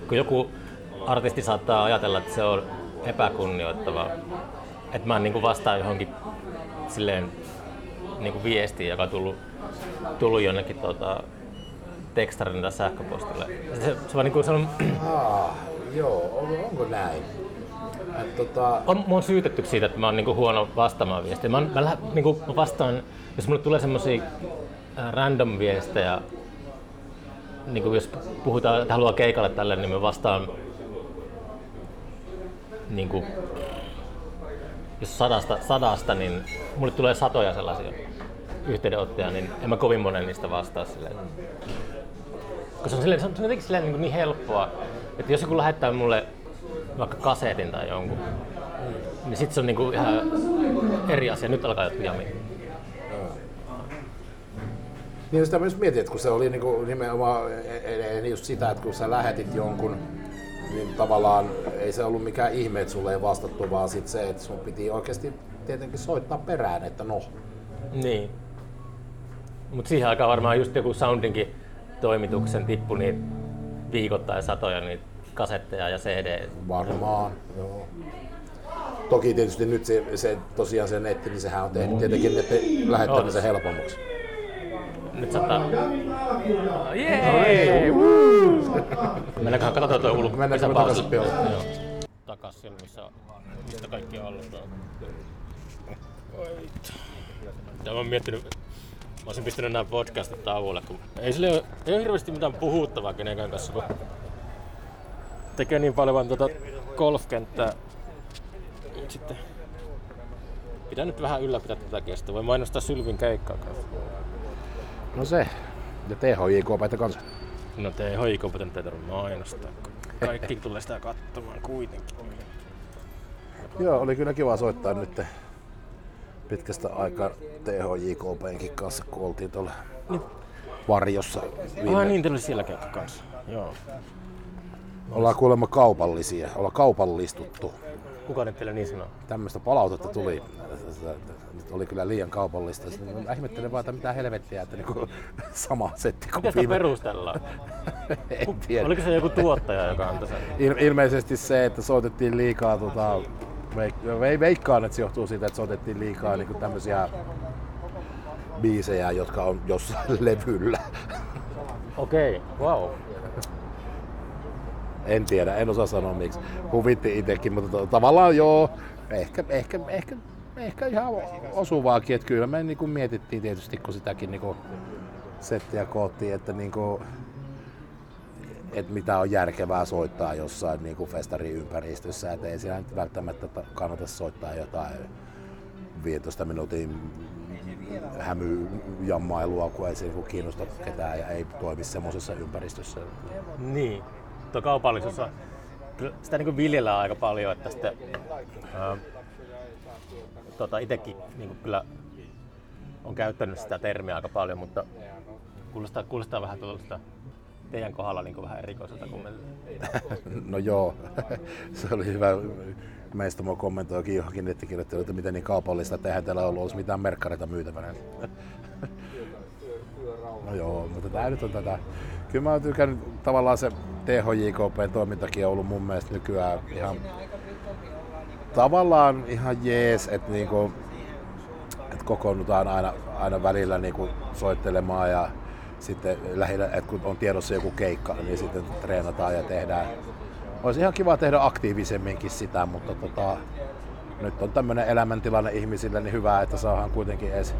S6: kun joku artisti saattaa ajatella, että se on epäkunnioittavaa, että mä niin vastaan johonkin silleen niin kuin viestiin, joka on tullut, tullut jonnekin tuota, tekstarin tai sähköpostille. Se, se vaan niin kuin sanon...
S7: Ah, joo, onko, onko näin? Et, tota...
S6: on, mä oon syytetty siitä, että mä oon niinku huono vastaamaan viestiä. Mä, mä, lähe, niinku, mä vastaan, jos mulle tulee semmosia random viestejä, niinku jos puhutaan, että haluaa keikalle tälle, niin mä vastaan niinku, jos sadasta, sadasta, niin mulle tulee satoja sellaisia yhteydenottoja, niin en mä kovin monen niistä vastaa silleen. Koska se on, silleen, se on jotenkin silleen niin, niin helppoa, että jos joku lähettää mulle vaikka kasetin tai jonkun, niin sitten se on niinku ihan eri asia. Nyt alkaa jotkut jamia.
S7: Niin sitä myös mietin, että kun se oli niinku nimenomaan e- e- just sitä, että kun sä lähetit jonkun, niin tavallaan ei se ollut mikään ihme, että sulle ei vastattu, vaan sit se, että sun piti oikeasti tietenkin soittaa perään, että no.
S6: Niin. Mutta siihen aikaan varmaan just joku soundinkin toimituksen tippu niin viikoittain satoja niitä kasetteja ja CD.
S7: Varmaan, joo. Toki tietysti nyt se, se tosiaan se netti, niin sehän on tehnyt tietenkin netti lähettämisen helpommaksi.
S6: Nyt saattaa... Jee! Woo! Mennäänköhän katsotaan tuo ulko.
S7: Mennäänkö me
S6: missä
S7: takaisin pihalle?
S6: Joo. Takas siellä, missä, mistä kaikki on ollut. Ja mä oon miettinyt, mä olisin pistänyt nämä podcastit tauolle, kun ei sille ole, ei ole hirveästi mitään puhuttavaa kenenkään kanssa, kun tekee niin paljon vaan tuota golfkenttää. Nyt Sitten pitää nyt vähän ylläpitää tätä kestoa. Voi mainostaa Sylvin keikkaa kanssa.
S7: No se. Ja THJK kanssa.
S6: No te hoikopeten ei tarvitse mainostaa, kaikki tulee sitä katsomaan kuitenkin.
S7: Joo, oli kyllä kiva soittaa nyt pitkästä aikaa THJKPnkin kanssa, kun oltiin tuolla varjossa. Viime.
S6: Ah niin, teillä oli siellä keikka kanssa. Joo.
S7: Ollaan kuulemma kaupallisia, ollaan kaupallistuttu.
S6: Kuka nyt teille niin sanoo?
S7: Tämmöistä palautetta tuli. Nyt oli kyllä liian kaupallista. Sitten Mä ihmettelen vaan, että mitä helvettiä, että niinku [LAUGHS] sama setti kuin
S6: Miten
S7: viime.
S6: perustellaan? [LAUGHS]
S7: En tiedä.
S6: Oliko se joku tuottaja, joka antoi sen?
S7: Il- ilmeisesti se, että soitettiin liikaa, tota, veik- ve- veikkaan, että se johtuu siitä, että soitettiin liikaa niin tämmöisiä biisejä, jotka on jossain [LAUGHS] levyllä.
S6: Okei, okay. wow.
S7: En tiedä, en osaa sanoa miksi. Huvitti itsekin, mutta tavallaan joo, ehkä, ehkä, ehkä, ehkä ihan osuvaakin. Että kyllä me niin mietittiin tietysti, kun sitäkin niin settiä koottiin, että niin kuin, että mitä on järkevää soittaa jossain niin kuin festariympäristössä, että ei siellä nyt välttämättä ta- kannata soittaa jotain 15 minuutin hämyjammailua, kun ei se niin kuin kiinnosta ketään ja ei toimi semmoisessa ympäristössä.
S6: Niin. Tuo kaupallisuus on, sitä niin viljellään aika paljon, että sitten tota, itekin niin kyllä on käyttänyt sitä termiä aika paljon, mutta kuulostaa, kuulostaa vähän tuollaista teidän kohdalla niin vähän erikoiselta kommentilta. [LAUGHS]
S7: No joo, [LAUGHS] se oli hyvä. Meistä mua kommentoikin johonkin nettikirjoittelu, että miten niin kaupallista, eihän täällä ollut olisi mitään merkkareita myytävänä. [LAUGHS] No joo, mutta tämä nyt on tätä. Kyllä mä oon tykännyt, tavallaan se THJKP-toimintakin on ollut mun mielestä nykyään ihan tavallaan ihan jees, että niinku, että kokoonnutaan aina, aina välillä niinku soittelemaan ja sitten lähinnä, että kun on tiedossa joku keikka, niin sitten treenataan ja tehdään. Olisi ihan kiva tehdä aktiivisemminkin sitä, mutta tota, nyt on tämmöinen elämäntilanne ihmisillä niin hyvä, että saadaan kuitenkin edes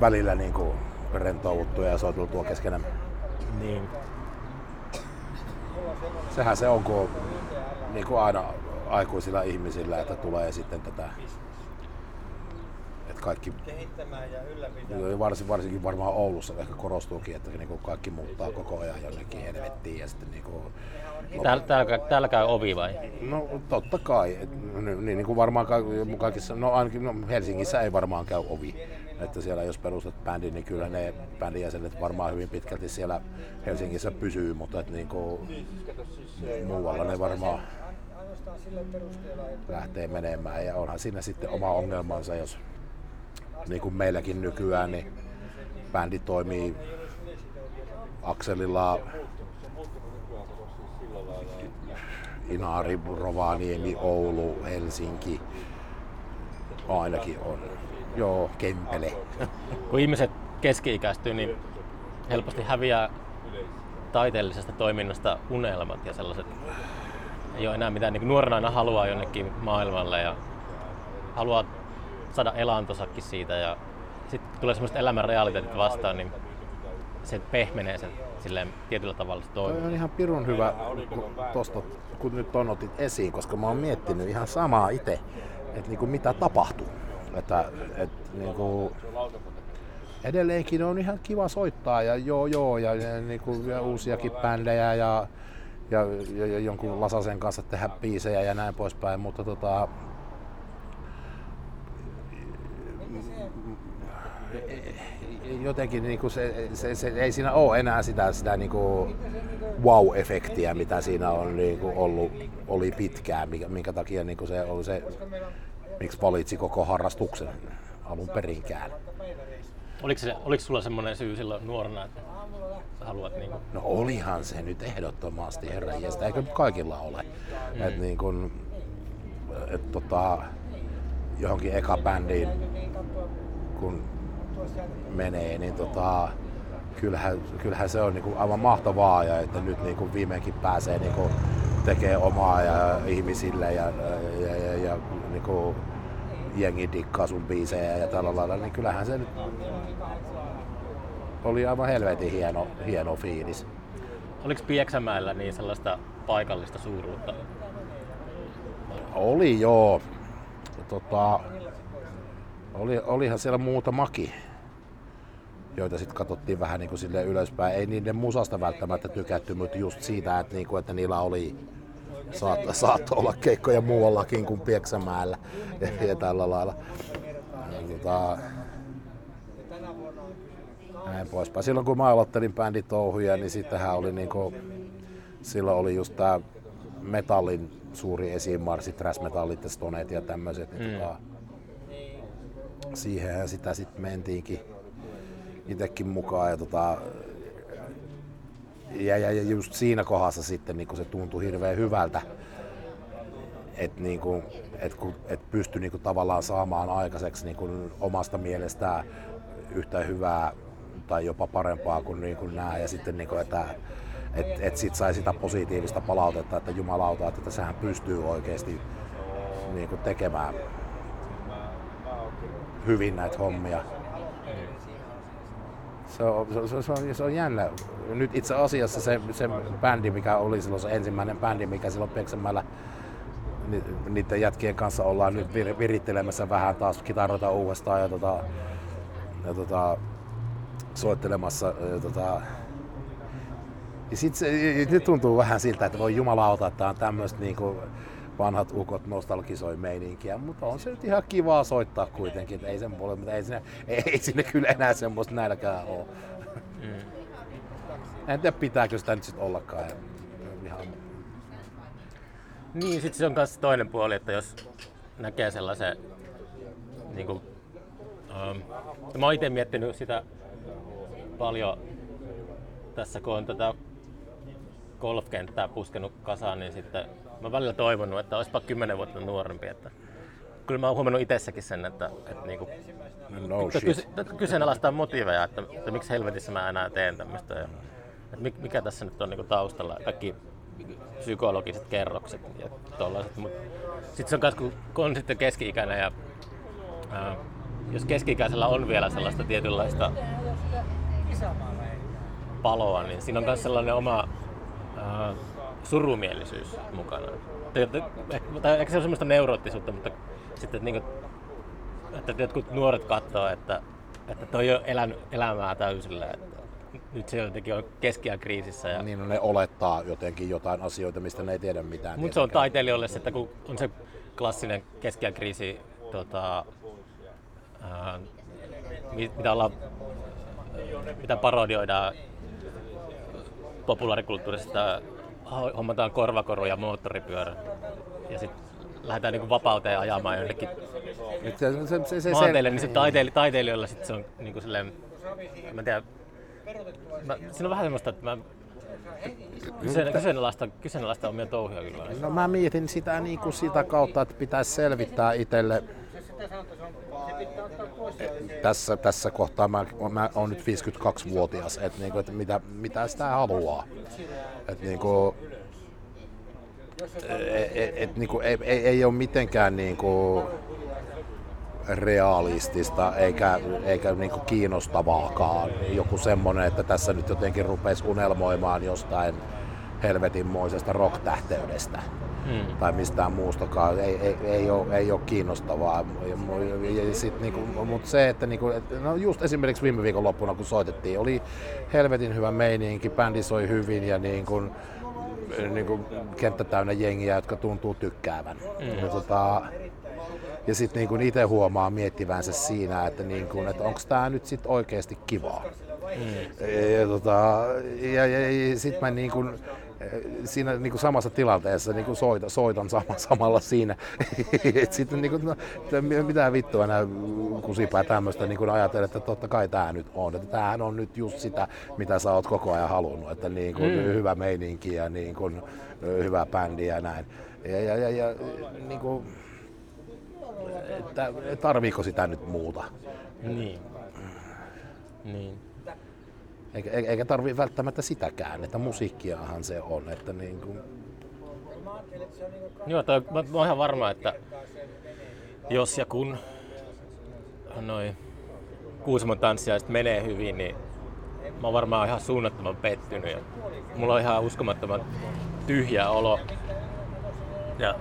S7: välillä niin kuin rentouduttua ja soiteltua keskenään.
S6: Niin.
S7: Sehän se on, kun niin kuin aina aikuisilla ihmisillä, että tulee sitten tätä että kaikki, varsin, varsinkin varmaan Oulussa ehkä korostuukin, että niin kuin kaikki muuttaa koko ajan jonnekin helvettiin ja sitten niin kuin,
S6: Täällä, täällä, täällä käy ovi vai?
S7: No totta kai, et, niin, niin kuin varmaan ka- kaikissa, no ainakin no Helsingissä ei varmaan käy ovi. Että siellä jos perustat bändin, niin kyllä ne bändin jäsenet varmaan hyvin pitkälti siellä Helsingissä pysyy, mutta et niin kuin, muualla ne varmaan lähtee menemään. Ja onhan siinä sitten oma ongelmansa, jos niin kuin meilläkin nykyään, niin bändi toimii akselilla Inari, Rovaniemi, Oulu, Helsinki. Ainakin on. Joo, Kempele.
S6: Kun ihmiset keski-ikäistyy, niin helposti häviää taiteellisesta toiminnasta unelmat ja sellaiset. Ei ole enää mitään, niin nuorena aina haluaa jonnekin maailmalle ja haluaa saada elantosakin siitä ja sitten tulee semmoiset elämän realiteetit vastaan, niin se pehmenee sen silleen tietyllä tavalla se
S7: Toi
S6: toimii.
S7: on ihan pirun hyvä kun tosta, kun nyt on otit esiin, koska mä oon miettinyt ihan samaa itse, että niinku mitä tapahtuu. Että, et, niinku, edelleenkin on ihan kiva soittaa ja joo joo ja, niinku, ja uusiakin bändejä ja ja, ja, ja jonkun Lasasen kanssa tehdä biisejä ja näin poispäin, mutta tota, jotenkin niinku se, se, se, ei siinä ole enää sitä, sitä niinku wow-efektiä, mitä siinä on niinku ollut, oli pitkään, minkä, minkä takia niinku se oli se, miksi valitsi koko harrastuksen alun perinkään.
S6: Oliko, se, oliko sulla semmoinen syy silloin nuorena, että haluat niin kuin,
S7: No olihan se nyt ehdottomasti herran jästä, eikö nyt kaikilla ole. Mm. Et niin kun, et tota, johonkin eka bändiin kun menee, niin tota, kyllähän, kyllähän se on niinku aivan mahtavaa ja että nyt niinku viimeinkin pääsee niinku tekee omaa ja ihmisille ja, ja, ja, ja niinku jengi dikkaa sun biisejä ja tällä lailla, niin kyllähän se nyt oli aivan helvetin hieno, hieno fiilis.
S6: oliko Pieksämäellä niin sellaista paikallista suuruutta?
S7: Oli joo. Tota, oli, olihan siellä muutamakin, joita sitten katsottiin vähän niin kuin silleen ylöspäin. Ei niiden musasta välttämättä tykätty, mutta just siitä, että, niinku, että niillä oli saattoi saat olla keikkoja muuallakin kuin Pieksämäellä ja, [LAUGHS] ja tällä lailla. Ja, tota, näin poispäin. Silloin kun mä aloittelin bänditouhuja, niin sittenhän oli niinku, silloin oli just tää metallin suuri esimarssi, thrash metallit ja stoneet ja tämmöiset. Niin tota, siihenhän sitä sitten mentiinkin itsekin mukaan. Ja, tota, ja, ja, ja just siinä kohdassa sitten niin se tuntui hirveän hyvältä, että niin et, kun, et pystyi niin tavallaan saamaan aikaiseksi niin omasta mielestään yhtä hyvää tai jopa parempaa kuin, niin kuin nämä. Ja sitten, niin kuin, että et, et sit sai sitä positiivista palautetta, että jumalauta, että tässähän pystyy oikeasti niin kuin tekemään hyvin näitä hommia. Se on, se, se, on, se on jännä. Nyt itse asiassa se, se bändi, mikä oli silloin se ensimmäinen bändi, mikä silloin Pieksämällä ni, niiden jätkien kanssa ollaan nyt vir, virittelemässä vähän taas kitaroita uudestaan ja, tota, ja tota, soittelemassa. Ja, tota, ja sit se, nyt tuntuu vähän siltä, että voi jumalauta, että on tämmöistä niinku vanhat ukot nostalgisoi meininkiä, mutta on se nyt ihan kivaa soittaa kuitenkin, että ei sen puolella, mutta ei sinne, ei sinne kyllä enää semmoista nälkää ole. Mm. En tiedä pitääkö sitä nyt sitten ollakaan. Ihan...
S6: Niin, sitten se on myös toinen puoli, että jos näkee sellaisen, niin kuin, um, mä oon itse miettinyt sitä paljon tässä, kun on tätä golfkenttää puskenut kasaan, niin sitten mä välillä toivonut, että olisipa kymmenen vuotta nuorempi. Että kyllä mä oon huomannut itsessäkin sen, että, että, niinku,
S7: no
S6: kyse, kyseenalaistaa motiiveja, että, että, miksi helvetissä mä enää teen tämmöistä. Ja, että mikä tässä nyt on niinku taustalla. Kaikki psykologiset kerrokset ja tollaiset. Sitten se on myös, kun on sitten keski-ikäinen ja ää, jos keski-ikäisellä on vielä sellaista tietynlaista paloa, niin siinä on myös sellainen oma ää, surumielisyys mukana. Tai ehkä se on semmoista neuroottisuutta, mutta sitten että, niin kuin, että jotkut nuoret katsoo, että, että toi on elänyt elämää täysillä. Että nyt se jotenkin on keskiään kriisissä. Ja...
S7: Niin, no ne olettaa jotenkin jotain asioita, mistä ne ei tiedä mitään.
S6: Mutta se on taiteilijoille se, että kun on se klassinen keskiään kriisi, tota, ää, mitä, ollaan, mitä parodioidaan populaarikulttuurista hommataan korvakoru ja moottoripyörä. Ja sitten lähdetään niin vapauteen ajamaan jonnekin se, se, se, se, maanteille, niin se taiteili, taiteilijoilla sit se on niin kuin silleen, mä en tiedä, mä, siinä on vähän semmoista, että mä Kyseen, kyseenalaista, kyseenalaista omia touhuja kyllä.
S7: No mä mietin sitä niin kuin sitä kautta, että pitäisi selvittää itselle tässä, tässä kohtaa mä, mä oon nyt 52-vuotias, että, niinku, että mitä, mitä sitä haluaa. Että niinku, et, et, et, niinku, ei, ei, ei ole mitenkään niinku realistista eikä, eikä niinku kiinnostavaakaan joku semmonen, että tässä nyt jotenkin rupesi unelmoimaan jostain helvetinmoisesta rock-tähteydestä mm. tai mistään muustakaan. Ei, ei, ei, ole, ei ole kiinnostavaa. Ja sit niinku, mutta se, että niinku, no just esimerkiksi viime viikon loppuna kun soitettiin, oli helvetin hyvä meininki, bändi soi hyvin ja niinku, niin kuin, kenttä täynnä jengiä, jotka tuntuu tykkäävän. Mm. Ja, tota, ja sitten niin itse huomaa miettivänsä siinä, että, niin kuin, että onko tämä nyt sit oikeasti kivaa. Mm. Ja, tota, ja, ja, ja sitten mä niin kuin, siinä niin kuin samassa tilanteessa niin kuin soitan, soitan sama, samalla siinä. [LAUGHS] Sitten niin kuin, no, mitä vittua nämä kusipää tämmöistä niin ajatella, että totta kai tämä nyt on. Että tämähän on nyt just sitä, mitä sä oot koko ajan halunnut. Että niin kuin, mm. hyvä meininki ja niin kuin, hyvä bändi ja näin. Ja, ja, ja, ja niin kuin, että tarviiko sitä nyt muuta?
S6: Niin. Niin.
S7: Eikä, eikä tarvi välttämättä sitäkään, että musiikkiahan se on. Että niin kuin...
S6: Joo, toi, mä, mä oon ihan varma, että jos ja kun noin Kuusamon tanssijaiset menee hyvin, niin mä oon varmaan ihan suunnattoman pettynyt. Ja mulla on ihan uskomattoman tyhjä olo. Ja,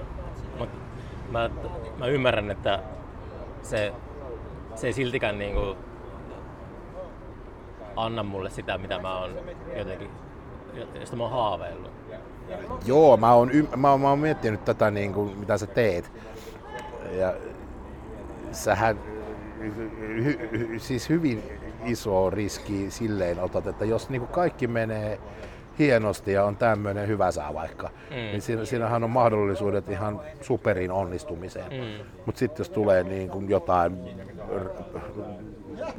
S6: mutta mä, mä ymmärrän, että se, se ei siltikään niinku anna mulle sitä, mitä mä oon jotenkin, josta mä oon haaveillut.
S7: Joo, mä oon, mä oon, mä oon miettinyt tätä, niin kuin, mitä sä teet. Ja sähän hy, hy, siis hyvin iso riski silleen otat, että jos niin kuin kaikki menee hienosti ja on tämmöinen hyvä saa vaikka, mm. niin siinä, siinähän on mahdollisuudet ihan superin onnistumiseen. Mm. Mutta sitten jos tulee niin kuin jotain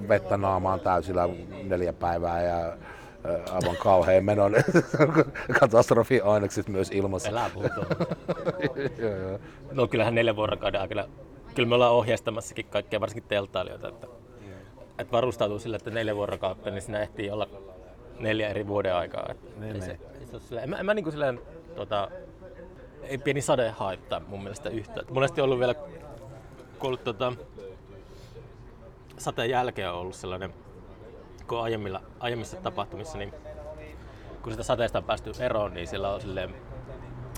S7: vettä naamaan täysillä neljä päivää ja aivan kauhean menon [LAUGHS] katastrofi ainekset myös ilmassa.
S6: Elää [LAUGHS] No kyllähän neljän vuorokauden aikana, kyllä me ollaan ohjeistamassakin kaikkia, varsinkin teltailijoita, että, että varustautuu sillä, että neljä vuorokautta, niin siinä ehtii olla neljä eri vuoden aikaa. Että
S7: niin,
S6: ei se, ei se silleen, en mä, en mä niin silleen, tota, ei pieni sade haittaa mun mielestä yhtään. Monesti on ollut vielä, kun ollut, tota, sateen jälkeen on ollut sellainen, kun aiemmilla, aiemmissa tapahtumissa, niin kun sitä sateesta on päästy eroon, niin sillä on silleen,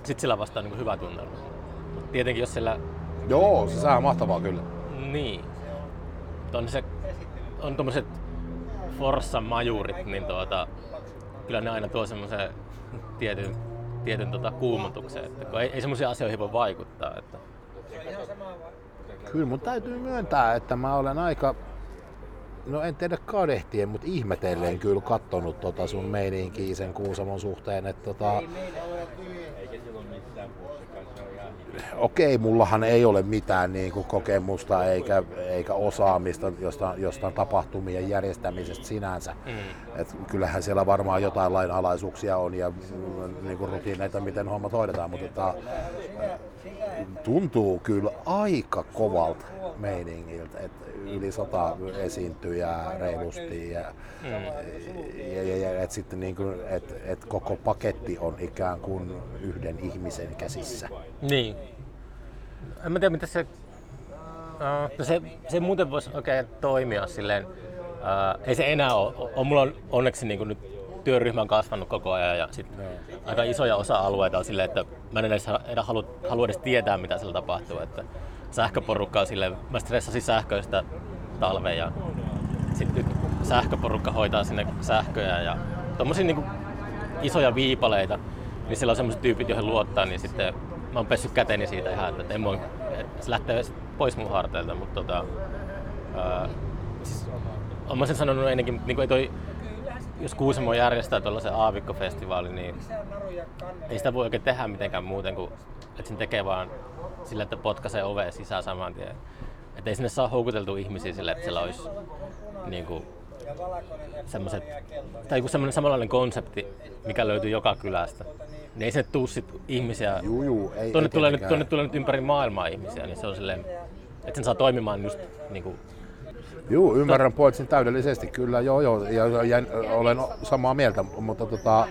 S6: sit sillä vastaan niin hyvä tunnelma. Mut tietenkin jos sillä...
S7: Joo, se saa mahtavaa kyllä.
S6: Niin. On, se, on tommoset Forssan majurit, niin tuota, kyllä ne aina tuo semmoisen tietyn, tietyn tota kuumotuksen, että kun ei, ei semmoisiin asioihin voi vaikuttaa. Että...
S7: Kyllä mun täytyy myöntää, että mä olen aika no en tiedä kadehtien, mutta ihmetellen kyllä kattonut tota sun meininkiä sen Kuusamon suhteen. Että tota, okei, mullahan ei ole mitään niin kuin kokemusta eikä, eikä osaamista jostain, jostain tapahtumien järjestämisestä sinänsä. Mm. Et kyllähän siellä varmaan jotain lainalaisuuksia on ja niin kuin rutiineita, miten hommat hoidetaan, mutta tota, tuntuu kyllä aika kovalta meiningiltä, että yli sata esiintyjää reilusti ja, mm. ja, ja, ja että sitten niin kuin, et, et koko paketti on ikään kuin yhden ihmisen käsissä.
S6: Niin. En mä tiedä, mitä se... Uh, no se, se muuten voisi oikein toimia silleen. Uh, ei se enää ole. On, mulla on onneksi niin kuin nyt työryhmä on kasvanut koko ajan ja sit no. aika isoja osa-alueita on silleen, että mä en edes halua, halua edes tietää, mitä siellä tapahtuu. Että sähköporukka on silleen, mä stressasin sähköistä talveen ja sitten nyt sähköporukka hoitaa sinne sähköjä ja tommosia niinku isoja viipaleita, niin siellä on semmoiset tyypit, joihin luottaa, niin sitten mä oon pessyt käteni siitä ihan, että en voi, se lähtee pois mun harteilta, mutta tota, ää, siis, on mä sen sanonut ennenkin, niin kuin ei toi, jos Kuusamo järjestää tuollaisen aavikkofestivaali, niin ei sitä voi oikein tehdä mitenkään muuten kuin, että sen tekee vaan sillä, että potkaisee oveen sisään saman tien. Että ei sinne saa houkuteltua ihmisiä sille, että siellä olisi niin kuin, semmoset, tai joku semmoinen samanlainen konsepti, mikä löytyy joka kylästä. Niin ei sinne tuu sit ihmisiä.
S7: Juu, juu, ei,
S6: tuonne, tulee nyt, tuonne tulee nyt ympäri maailmaa ihmisiä, niin se on silleen, että sen saa toimimaan just niin kuin,
S7: Joo, ymmärrän pointsin täydellisesti, kyllä, joo, joo, ja, ja, ja olen samaa mieltä, mutta tota,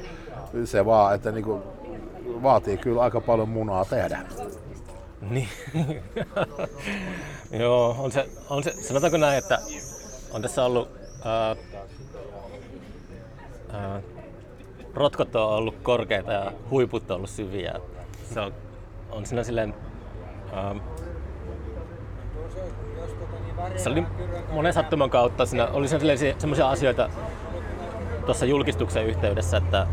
S7: se vaan, että niinku, vaatii kyllä aika paljon munaa tehdä.
S6: Niin. [LAUGHS] Joo, on se, on se, sanotaanko näin, että on tässä ollut, ää, ää, rotkot on ollut korkeita ja huiput on ollut syviä. Se on, on siinä silleen, ää, se oli monen sattuman kautta, siinä oli semmoisia asioita tuossa julkistuksen yhteydessä, että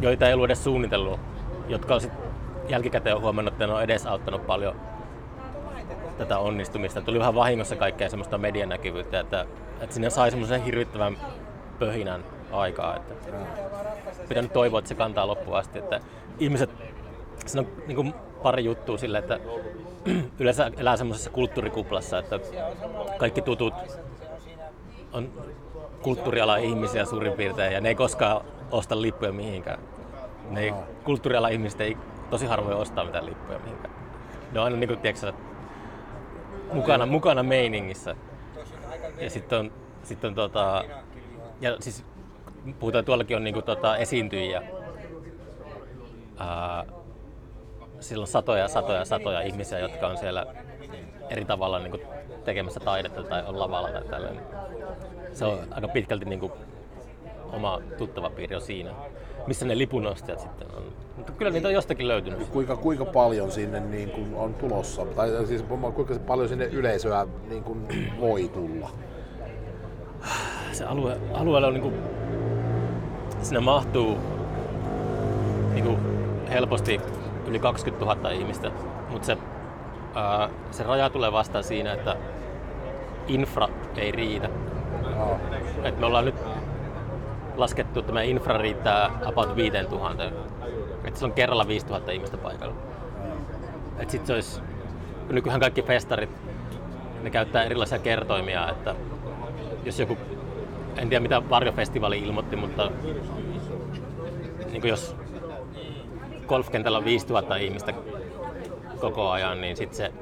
S6: joita ei ollut edes suunnitellut, jotka on jälkikäteen on huomannut, että ne on edesauttanut paljon tätä onnistumista. Tuli vähän vahingossa kaikkea semmoista medianäkyvyyttä, että, että sinne sai semmoisen hirvittävän pöhinän aikaa. Että pitänyt toivoa, että se kantaa loppuun asti. Että ihmiset, siinä on niin kuin pari juttua sille, että [CLEARS THROAT] yleensä elää semmoisessa kulttuurikuplassa, että kaikki tutut on kulttuurialan ihmisiä suurin piirtein ja ne ei koskaan osta lippuja mihinkään. Ne ei, kulttuurialan ihmiset ei tosi harvoin ostaa mitään lippuja mihinkään. Ne on aina niin kuin, tiedätkö, mukana, mukana meiningissä. Ja sitten on, sit on tota, ja siis puhutaan tuollakin on niinku tota esiintyjiä. Ää, sillä on satoja, satoja, satoja ihmisiä, jotka on siellä eri tavalla niinku tekemässä taidetta tai on lavalla tai tällainen. Se on aika pitkälti niinku oma tuttava piiri on siinä, missä ne lipunostajat sitten on. Mutta kyllä niitä on jostakin löytynyt.
S7: Kuinka, kuinka paljon sinne niin kuin on tulossa, tai siis kuinka paljon sinne yleisöä niin kuin voi tulla?
S6: se alue, alueella on niinku, sinne mahtuu niinku helposti yli 20 000 ihmistä, mutta se, ää, se raja tulee vastaan siinä, että infra ei riitä. Et me ollaan nyt laskettu, että meidän infra riittää about 5000. Että se on kerralla 5000 ihmistä paikalla. Et sit se olisi, kun nykyään kaikki festarit, ne käyttää erilaisia kertoimia, että jos joku en tiedä mitä Varjofestivaali ilmoitti, mutta niin jos golfkentällä on 5000 ihmistä koko ajan, niin sitten se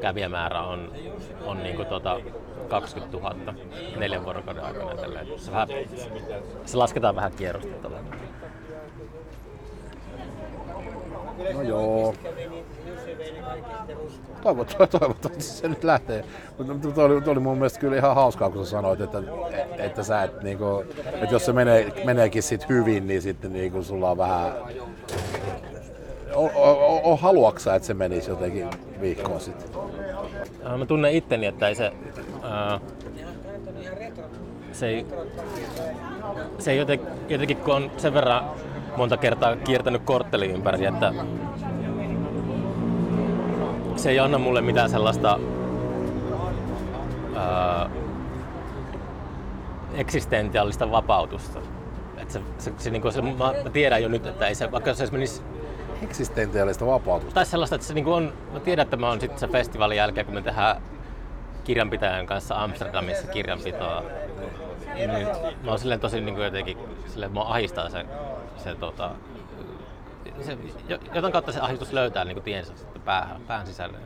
S6: kävijämäärä on, on niin kuin tota 20 000 neljän vuorokauden aikana. Tälleen. Se, vähän, se lasketaan vähän kierrosta.
S7: No joo. Toivottavasti, toivottavasti se nyt lähtee. Mutta tuo oli, tuo oli mun mielestä kyllä ihan hauskaa, kun sä sanoit, että, että, sä et, niinku, että jos se menee, meneekin sit hyvin, niin sitten niinku sulla on vähän... O, o, haluaksä, että se menisi jotenkin viikkoon sitten?
S6: Mä tunnen itteni, että ei se... Ää, se ei, se ei jotenkin, jotenkin, kun on sen verran monta kertaa kiertänyt kortteli ympäri, että se ei anna mulle mitään sellaista ää, eksistentiaalista vapautusta. Et se, se, se, niin se, mä, mä, tiedän jo nyt, että ei se, vaikka se menisi
S7: eksistentiaalista vapautusta.
S6: Tai sellaista, että se niin on, mä tiedän, että mä oon sitten se festivaalin jälkeen, kun me tehdään kirjanpitäjän kanssa Amsterdamissa kirjanpitoa, niin mä oon silleen tosi niin kuin jotenkin, silleen, mua ahistaa se, se, tota, se, jotain kautta se ahdistus löytää niin kuin tiensä sitten päähän, päähän sisälle.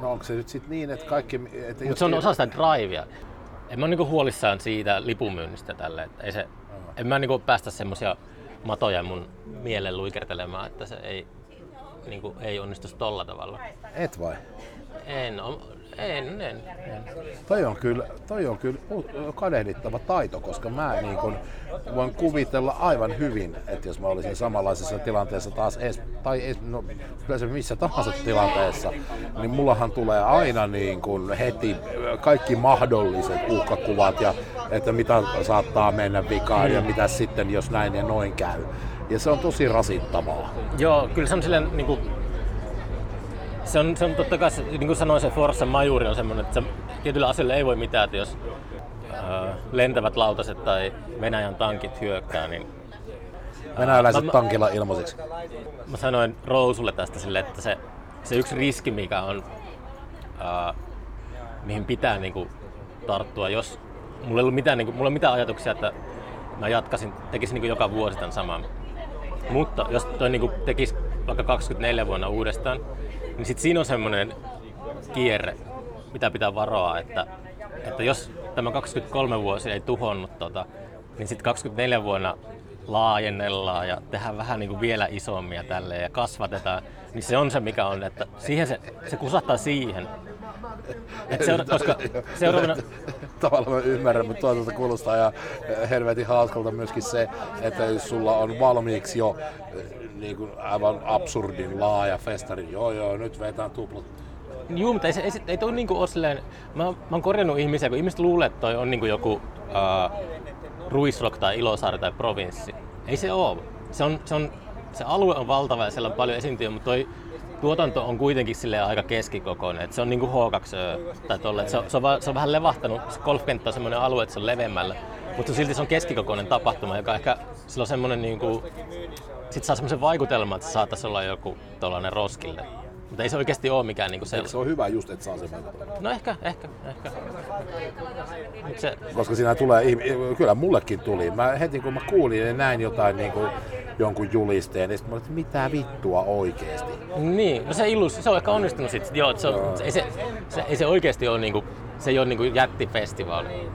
S7: No onko se nyt sitten niin, että kaikki...
S6: Että Mutta se on osa sitä drivea. En mä ole niinku huolissaan siitä lipunmyynnistä tälle. Että ei se, en mä niinku päästä semmosia matoja mun mielen luikertelemaan, että se ei, niinku, ei onnistu tolla tavalla.
S7: Et vai?
S6: En, en, en, en.
S7: Toi on kyllä, toi on kyllä kadehdittava taito, koska mä niin kun voin kuvitella aivan hyvin, että jos mä olisin samanlaisessa tilanteessa taas ees, tai ees, no, missä tahansa tilanteessa, niin mullahan tulee aina niin kun heti kaikki mahdolliset uhkakuvat ja että mitä saattaa mennä vikaan ja mitä sitten, jos näin ja noin käy. Ja se on tosi rasittavaa.
S6: Joo, kyllä se on silleen niin kuin se on, se on totta kai, niin kuin sanoin, se Forza Majuri on semmoinen, että se, tietyllä asioilla ei voi mitään, että jos äh, lentävät lautaset tai Venäjän tankit hyökkää, niin...
S7: Venäläiset äh, tankilla ilmaiseksi.
S6: Mä sanoin Rousulle tästä sille, että se, se yksi riski, mikä on, äh, mihin pitää niin kuin, tarttua, jos mulla ei ollut mitään, niin kuin, mulla ei mitään ajatuksia, että mä jatkasin, tekisin niin kuin joka vuosi tämän saman. Mutta jos toi niin kuin, tekisi vaikka 24 vuonna uudestaan, niin sit siinä on semmoinen kierre, mitä pitää varoa, että, että jos tämä 23 vuosi ei tuhonnut tota, niin sitten 24 vuonna laajennellaan ja tehdään vähän niin kuin vielä isommia tälle ja kasvatetaan, niin se on se mikä on, että siihen se, se kusahtaa siihen. Seura- koska seuraavana...
S7: Tavallaan mä ymmärrän, mutta toisaalta kuulostaa ja helvetin hauskalta myöskin se, että jos sulla on valmiiksi jo niin kuin aivan absurdin laaja festari. Joo, joo, nyt vetään tuplat.
S6: Joo, mutta ei, se, ei, ei toi niinku ole silleen, mä, mä oon korjannut ihmisiä, kun ihmiset luulee, että toi on niinku joku uh, Ruisrock tai Ilosaari tai Provinssi. Ei se oo. Se, on, se, on, se alue on valtava ja siellä on paljon esiintyjä, mutta toi tuotanto on kuitenkin sille aika keskikokoinen. Et se on niinku H2 tai tolle. Se, on, se, on, se on vähän levahtanut. Se golfkenttä on semmoinen alue, että se on leveämmällä. Mutta silti se on keskikokoinen tapahtuma, joka ehkä sillä on semmoinen niinku, sit saa semmoisen vaikutelman, että se saattaisi olla joku tollainen roskille. Mutta ei se oikeasti ole mikään niinku sellainen.
S7: se on hyvä just, että saa sen vaikutelman?
S6: No ehkä, ehkä, ehkä. Mut se,
S7: Koska siinä tulee, kyllä mullekin tuli. Mä heti kun mä kuulin ja näin jotain niin kuin, jonkun julisteen, niin mä että mitä vittua oikeesti.
S6: Niin, no se illus, se on ehkä onnistunut sit. Joo, se, on, se, ei se, se, ei se oikeasti ole niinku, se ei ole niinku jättifestivaali.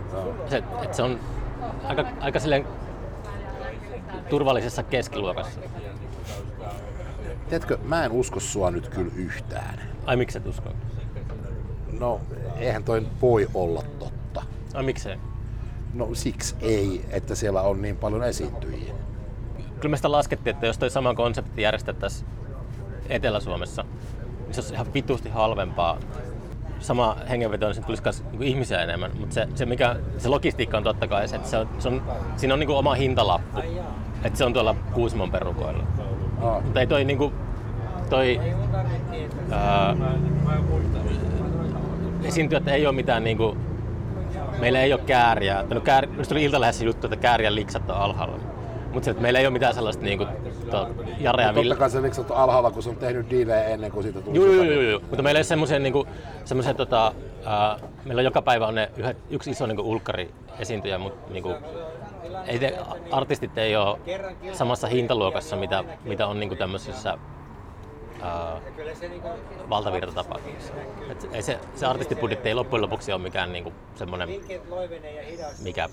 S6: Se, et se on aika, aika silleen turvallisessa keskiluokassa.
S7: Tiedätkö, mä en usko sua nyt kyllä yhtään.
S6: Ai miksi et usko?
S7: No, eihän toi voi olla totta.
S6: Ai miksei?
S7: No siksi ei, että siellä on niin paljon esiintyjiä.
S6: Kyllä me sitä laskettiin, että jos toi sama konsepti järjestettäisiin Etelä-Suomessa, niin se olisi ihan vitusti halvempaa. Sama hengenveto, niin tulisi myös niinku ihmisiä enemmän. Mutta se, se, mikä, se logistiikka on totta kai se, että se on, se on, siinä on niinku oma hintalappu. Että se on tuolla Kuusamon perukoilla. Mutta ei toi niinku, toi ää, esiintyjät ei ole mitään niinku, meillä ei ole kääriä. Että No käär, just tuli iltalehdessä juttu, että käärien liksat on alhaalla. Mutta meillä ei ole mitään sellaista niinku, to, Jare ja
S7: Totta
S6: Ville.
S7: kai se liksat on alhaalla, kun se on tehnyt diilejä ennen kuin siitä tuli.
S6: Joo,
S7: se
S6: joo, joo, joo. Mutta meillä ei ole semmoisia, niinku, semmoisia tota, ää, meillä on joka päivä on ne yhdet, yksi iso niinku, ulkkari esiintyjä, mutta niinku, ei te, artistit ei ole samassa hintaluokassa, mitä, mitä on niinku tämmöisissä ää. Et ei se, se artistibudjetti ei loppujen lopuksi ole mikään niinku, semmoinen, mikä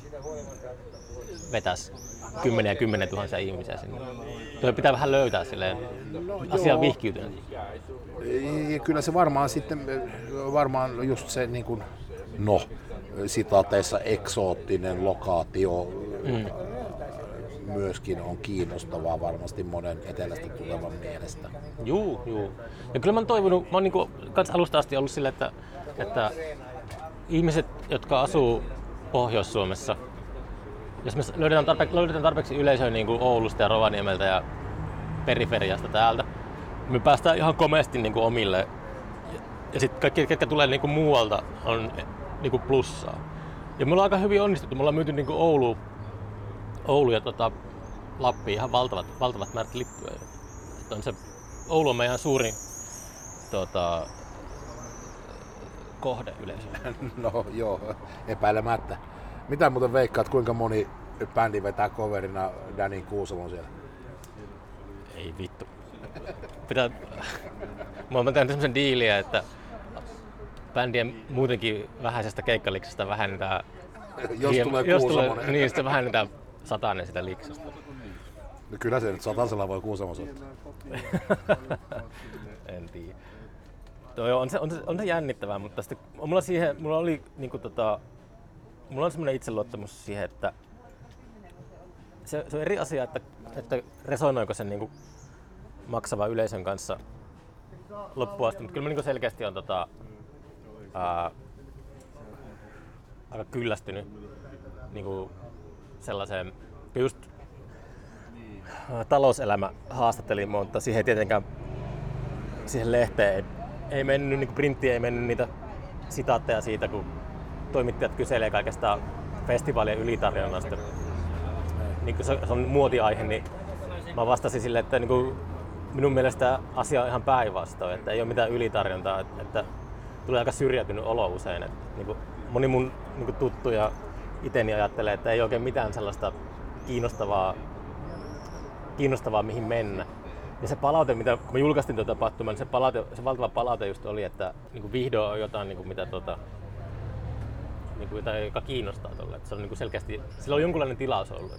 S6: vetäisi kymmeniä ja kymmenen tuhansia ihmisiä sinne. Tuo pitää vähän löytää silleen asiaan vihkiytyneen.
S7: Ja kyllä se varmaan sitten, varmaan just se niin kuin, no, sitaateissa eksoottinen lokaatio mm. myöskin on kiinnostavaa varmasti monen etelästä tulevan mielestä.
S6: Juu, juu. Ja kyllä mä oon toivonut, mä oon niinku kans alusta asti ollut sille, että, että ihmiset, jotka asuu Pohjois-Suomessa, jos me löydetään, tarpe- löydetään tarpeeksi yleisöä niin kuin Oulusta ja Rovaniemeltä ja periferiasta täältä, me päästään ihan komeasti niin kuin omille. Ja, sitten kaikki, ketkä tulee niin kuin muualta, on niin kuin plussaa. Ja me ollaan aika hyvin onnistuttu. Me ollaan myyty niin kuin Oulu, Oulu ja tota, Lappi ihan valtavat, valtavat määrät lippuja. Että on se, Oulu on meidän suurin tota, kohde yleisölle. [LAUGHS]
S7: No joo, epäilemättä. Mitä muuten veikkaat, kuinka moni bändi vetää coverina Danin Kuusamon siellä?
S6: Ei vittu. Pitää... Mä oon tehnyt semmosen diiliä, että bändien muutenkin vähäisestä keikkaliksasta vähennetään...
S7: Jos tulee
S6: jos tulee, niin, sitten vähennetään satainen sitä liksasta.
S7: No kyllä se nyt satasella voi Kuusamon soittaa. [LAUGHS]
S6: en tiedä. Toi on, se, on, se, on se jännittävää, mutta sitten mulla, siihen, mulla oli niinku tota, mulla on semmoinen itseluottamus siihen, että se, se on eri asia, että, että resonoiko sen niinku maksava yleisön kanssa loppuun asti, mutta kyllä mä niinku selkeästi on tota, ää, aika kyllästynyt niinku sellaiseen, just ää, talouselämä haastatteli mutta siihen tietenkään siihen lehteen ei, ei mennyt, niin printtiin ei mennyt niitä sitaatteja siitä, kun toimittajat kyselee kaikesta festivaalien ylitarjonnasta. Niin kun se, se on muotiaihe, niin mä vastasin sille, että niin minun mielestä asia on ihan päinvastoin, että ei ole mitään ylitarjontaa, että, että tulee aika syrjäytynyt olo usein. Että, niin moni mun niin kuin tuttu ja iteni ajattelee, että ei oikein mitään sellaista kiinnostavaa, kiinnostavaa mihin mennä. Ja se palaute, mitä kun me julkaistiin tuota tapahtumaa, niin se, palaute, se valtava palaute just oli, että niin kuin vihdoin on jotain, niin kuin mitä tota, niin kuin jotain, joka kiinnostaa tuolle. Se on niin kuin selkeästi, sillä on jonkunlainen tilaus ollut.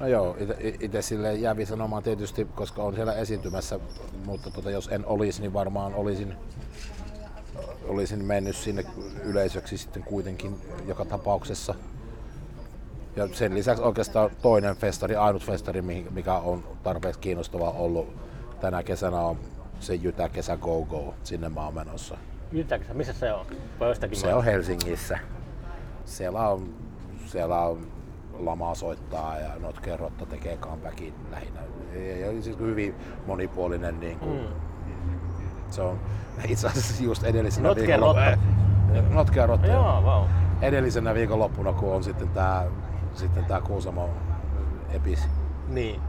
S7: No joo, itse sille jäävi sanomaan tietysti, koska on siellä esiintymässä, mutta tota, jos en olisi, niin varmaan olisin, olisin mennyt sinne yleisöksi sitten kuitenkin joka tapauksessa. Ja sen lisäksi oikeastaan toinen festari, ainut festari, mikä on tarpeeksi kiinnostava ollut tänä kesänä on se Jytä Kesä Go Go, sinne mä oon menossa.
S6: Yltääkö missä se on? Vai jostakin
S7: Se on Helsingissä. Siellä on, siellä on Lama soittaa ja Notke Rotta tekee comebackin lähinnä. Ja, ja siis hyvin monipuolinen niin kuin, mm. se on [LAUGHS] itse asiassa just edellisenä
S6: Notke
S7: viikonlop-
S6: Rotta.
S7: Notke Rotta.
S6: Joo, vau.
S7: Edellisenä viikonloppuna, kun on sitten tää, sitten tää Kuusamo epis.
S6: Niin.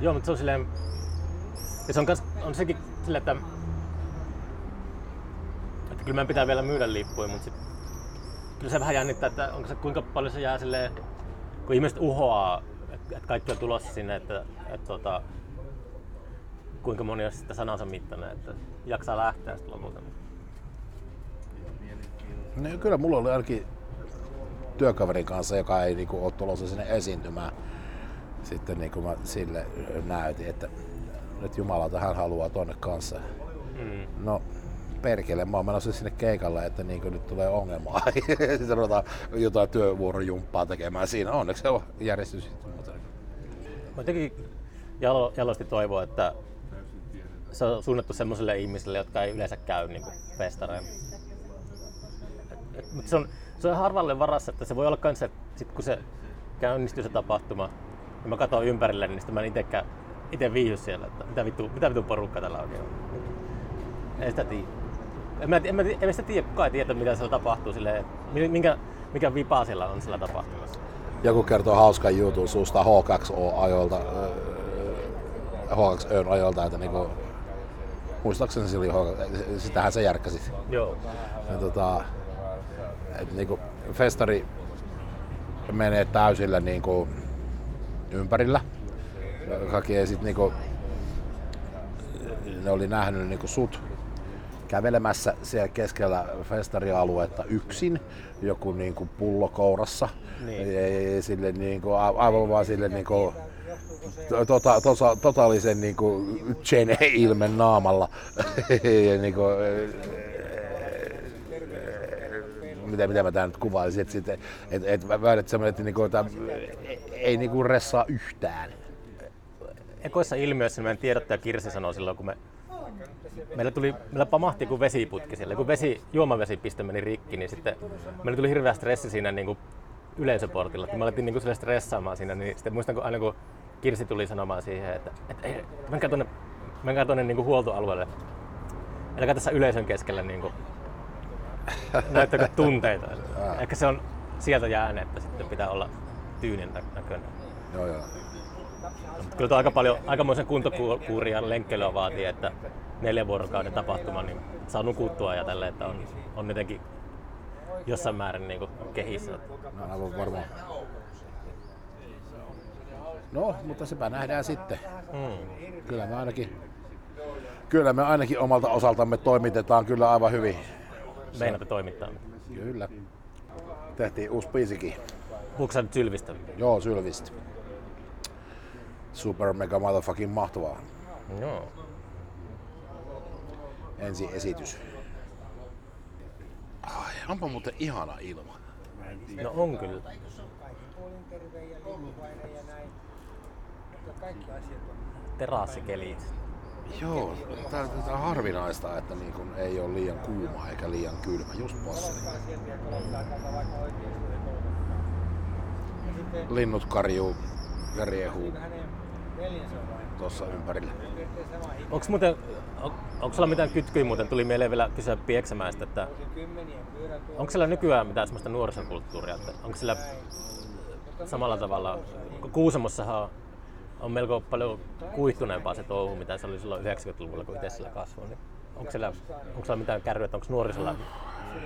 S6: Joo, mutta se on silleen... Ja se on, kans, on sekin silleen, että... Että kyllä meidän pitää vielä myydä lippuja, mutta sit, kyllä se vähän jännittää, että onko se, kuinka paljon se jää silleen... Kun ihmiset uhoaa, että, että kaikki on tulossa sinne, että, että, että tota, kuinka moni on sitten sanansa mittainen, että jaksaa lähteä sitten lopulta.
S7: No, kyllä mulla oli ainakin työkaverin kanssa, joka ei niinku ole tulossa sinne esiintymään. Sitten niinku mä sille näytin, että nyt Jumalauta hän haluaa tonne kanssa.
S6: Mm.
S7: No perkele, mä oon menossa sinne keikalle, että niinku nyt tulee ongelmaa. [LAUGHS] Sitten ruvetaan jotain työvuorojumppaa tekemään siinä. Onneksi se on järjestys sitten.
S6: Jotenkin jalo, jalosti toivoa, että se on suunnattu semmoisille ihmisille, jotka ei yleensä käy niin festareilla. Se on, se on harvalle varassa, että se voi olla että sit kun se käynnistyy se tapahtuma, ja mä katson ympärille, niin sitten mä en itekään itse viihdy siellä, että mitä vittu, mitä vittu porukka tällä oikein on. Ei sitä tiedä. En mä, en mä, en mä sitä tiedä, kukaan ei tiedä, mitä siellä tapahtuu, silleen, minkä, mikä vipaa siellä on siellä tapahtumassa.
S7: joku kertoo hauskan jutun suusta H2O-ajolta, H2Ön ajolta, että niinku, muistaakseni se oli H2, sitähän se järkkäsi.
S6: Joo.
S7: Ja tota, et niinku festari menee täysillä niinku ympärillä. Kaikki ei sit niinku, ne oli nähnyt niinku sut kävelemässä siellä keskellä festarialuetta yksin, joku niinku pullo kourassa.
S6: Niin.
S7: Ja, ja sille niinku, a- aivan vaan sille niinku, tota, tota, totaalisen niinku Chen-ilmen naamalla. [LAUGHS] ja niinku, mitä, mitä mä tän nyt kuvailisin, että sitten, et, et, väydät semmoinen, että niinku, että ei niinku ressaa yhtään.
S6: ekoissa ilmiöissä meidän tiedottaja Kirsi sanoi silloin, kun me, meillä, tuli, meillä pamahti kuin vesiputki siellä. Kun vesi, juomavesipiste meni rikki, niin sitten meillä tuli hirveä stressi siinä niin kuin yleisöportilla. Että me alettiin niin kuin stressaamaan siinä, niin sitten muistan, kun aina kun Kirsi tuli sanomaan siihen, että, että menkää tuonne, menkää tuonne niin kuin huoltoalueelle. Älkää tässä yleisön keskellä niin kuin, näyttäkö tunteita. Ehkä se on sieltä jäänyt, että sitten pitää olla tyynin nä- näköinen.
S7: Joo, joo.
S6: Kyllä aika paljon, aikamoisen kuntokuuria ja lenkkeilyä vaatii, että neljän vuorokauden tapahtuma, niin saa nukuttua ja tälle, että on, on jotenkin jossain määrin niin kuin kehissä.
S7: No, aivan varmaan. No, mutta sepä nähdään sitten.
S6: Mm.
S7: Kyllä me ainakin, kyllä me ainakin omalta osaltamme toimitetaan kyllä aivan hyvin.
S6: Meinaatte toimittaa.
S7: Kyllä. Tehtiin uusi biisikin.
S6: Puhuuko sä nyt sylvistä?
S7: Joo, Sylvistä. Super mega motherfucking mahtavaa.
S6: Joo.
S7: Ensi esitys. Ai, onpa muuten ihana ilma.
S6: No on kyllä. Terassikelit.
S7: Joo, tää on harvinaista, että niin kun ei ole liian kuuma eikä liian kylmä, just passeli. Linnut karjuu ja riehuu tuossa ympärillä.
S6: Onko muuten, on, onko sulla mitään kytkyä muuten? Tuli mieleen vielä kysyä Pieksämäestä, että onko siellä nykyään mitään semmoista nuorisokulttuuria? Että onko siellä samalla tavalla, Kuusamossahan on, on melko paljon kuihtuneempaa se touhu, mitä se oli silloin 90-luvulla, kun itse siellä kasvoi. Niin onko, siellä, onko siellä mitään kärryä, onko nuorisolla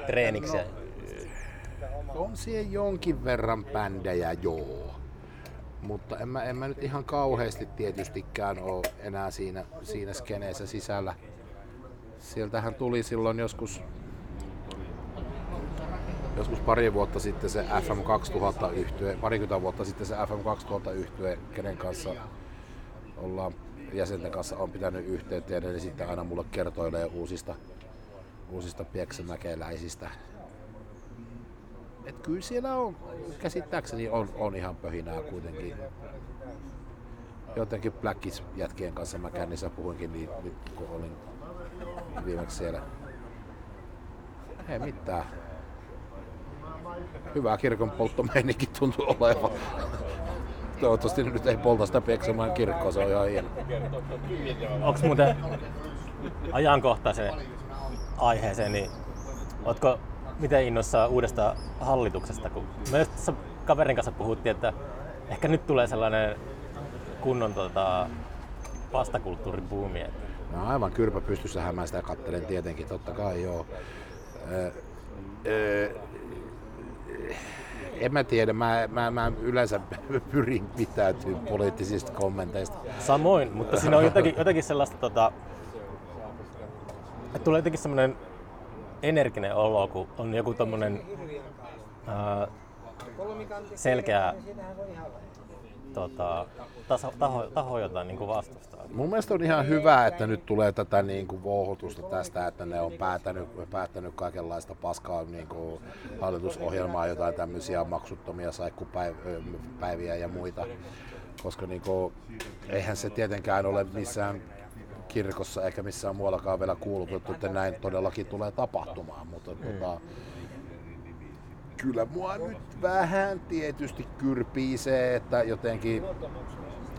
S6: treeniksiä?
S7: On siellä jonkin verran bändejä, joo. Mutta en mä, en mä nyt ihan kauheasti tietystikään ole enää siinä, siinä skeneessä sisällä. Sieltähän tuli silloin joskus, joskus pari vuotta sitten se FM 2000 yhtye, parikymmentä vuotta sitten se FM 2000 yhtye, kenen kanssa ollaan jäsenten kanssa on pitänyt yhteyttä ja ne sitten aina mulle kertoilee uusista, uusista pieksämäkeläisistä et kyllä siellä on, käsittääkseni on, on ihan pöhinää kuitenkin. Jotenkin Blackis jätkien kanssa mä kännissä puhuinkin niin, kun olin viimeksi siellä. Ei mitään. Hyvä kirkon polttomeininki tuntuu olevan. Toivottavasti nyt ei polta sitä Pieksämäen kirkkoa, se on ihan hieno.
S6: Onko muuten ajankohtaisen aiheeseen, niin ootko miten innossa uudesta hallituksesta? Kun me just tässä kaverin kanssa puhuttiin, että ehkä nyt tulee sellainen kunnon tota, vastakulttuuribuumi. Että
S7: No aivan kyrpä pystyssähän mä sitä kattelen tietenkin, totta kai joo. Ö, ö, en mä tiedä, mä, mä, mä yleensä pyrin pitäytyä poliittisista kommenteista.
S6: Samoin, mutta siinä on jotakin, jotakin sellaista, tota, että tulee jotenkin semmoinen energinen olo, kun on joku tommonen ää, selkeä tota, taso, taho, taho, jota niin kuin vastustaa.
S7: Mun mielestä on ihan hyvä, että nyt tulee tätä niin kuin vouhotusta tästä, että ne on päättänyt, päättänyt kaikenlaista paskaa niin kuin hallitusohjelmaa, jotain tämmöisiä maksuttomia saikkupäiviä ja muita. Koska niin kuin, eihän se tietenkään ole missään kirkossa eikä missään muuallakaan vielä kuulutettu, että näin todellakin tulee tapahtumaan. Mutta mm. tota, kyllä mua nyt vähän tietysti kyrpii se, että jotenkin,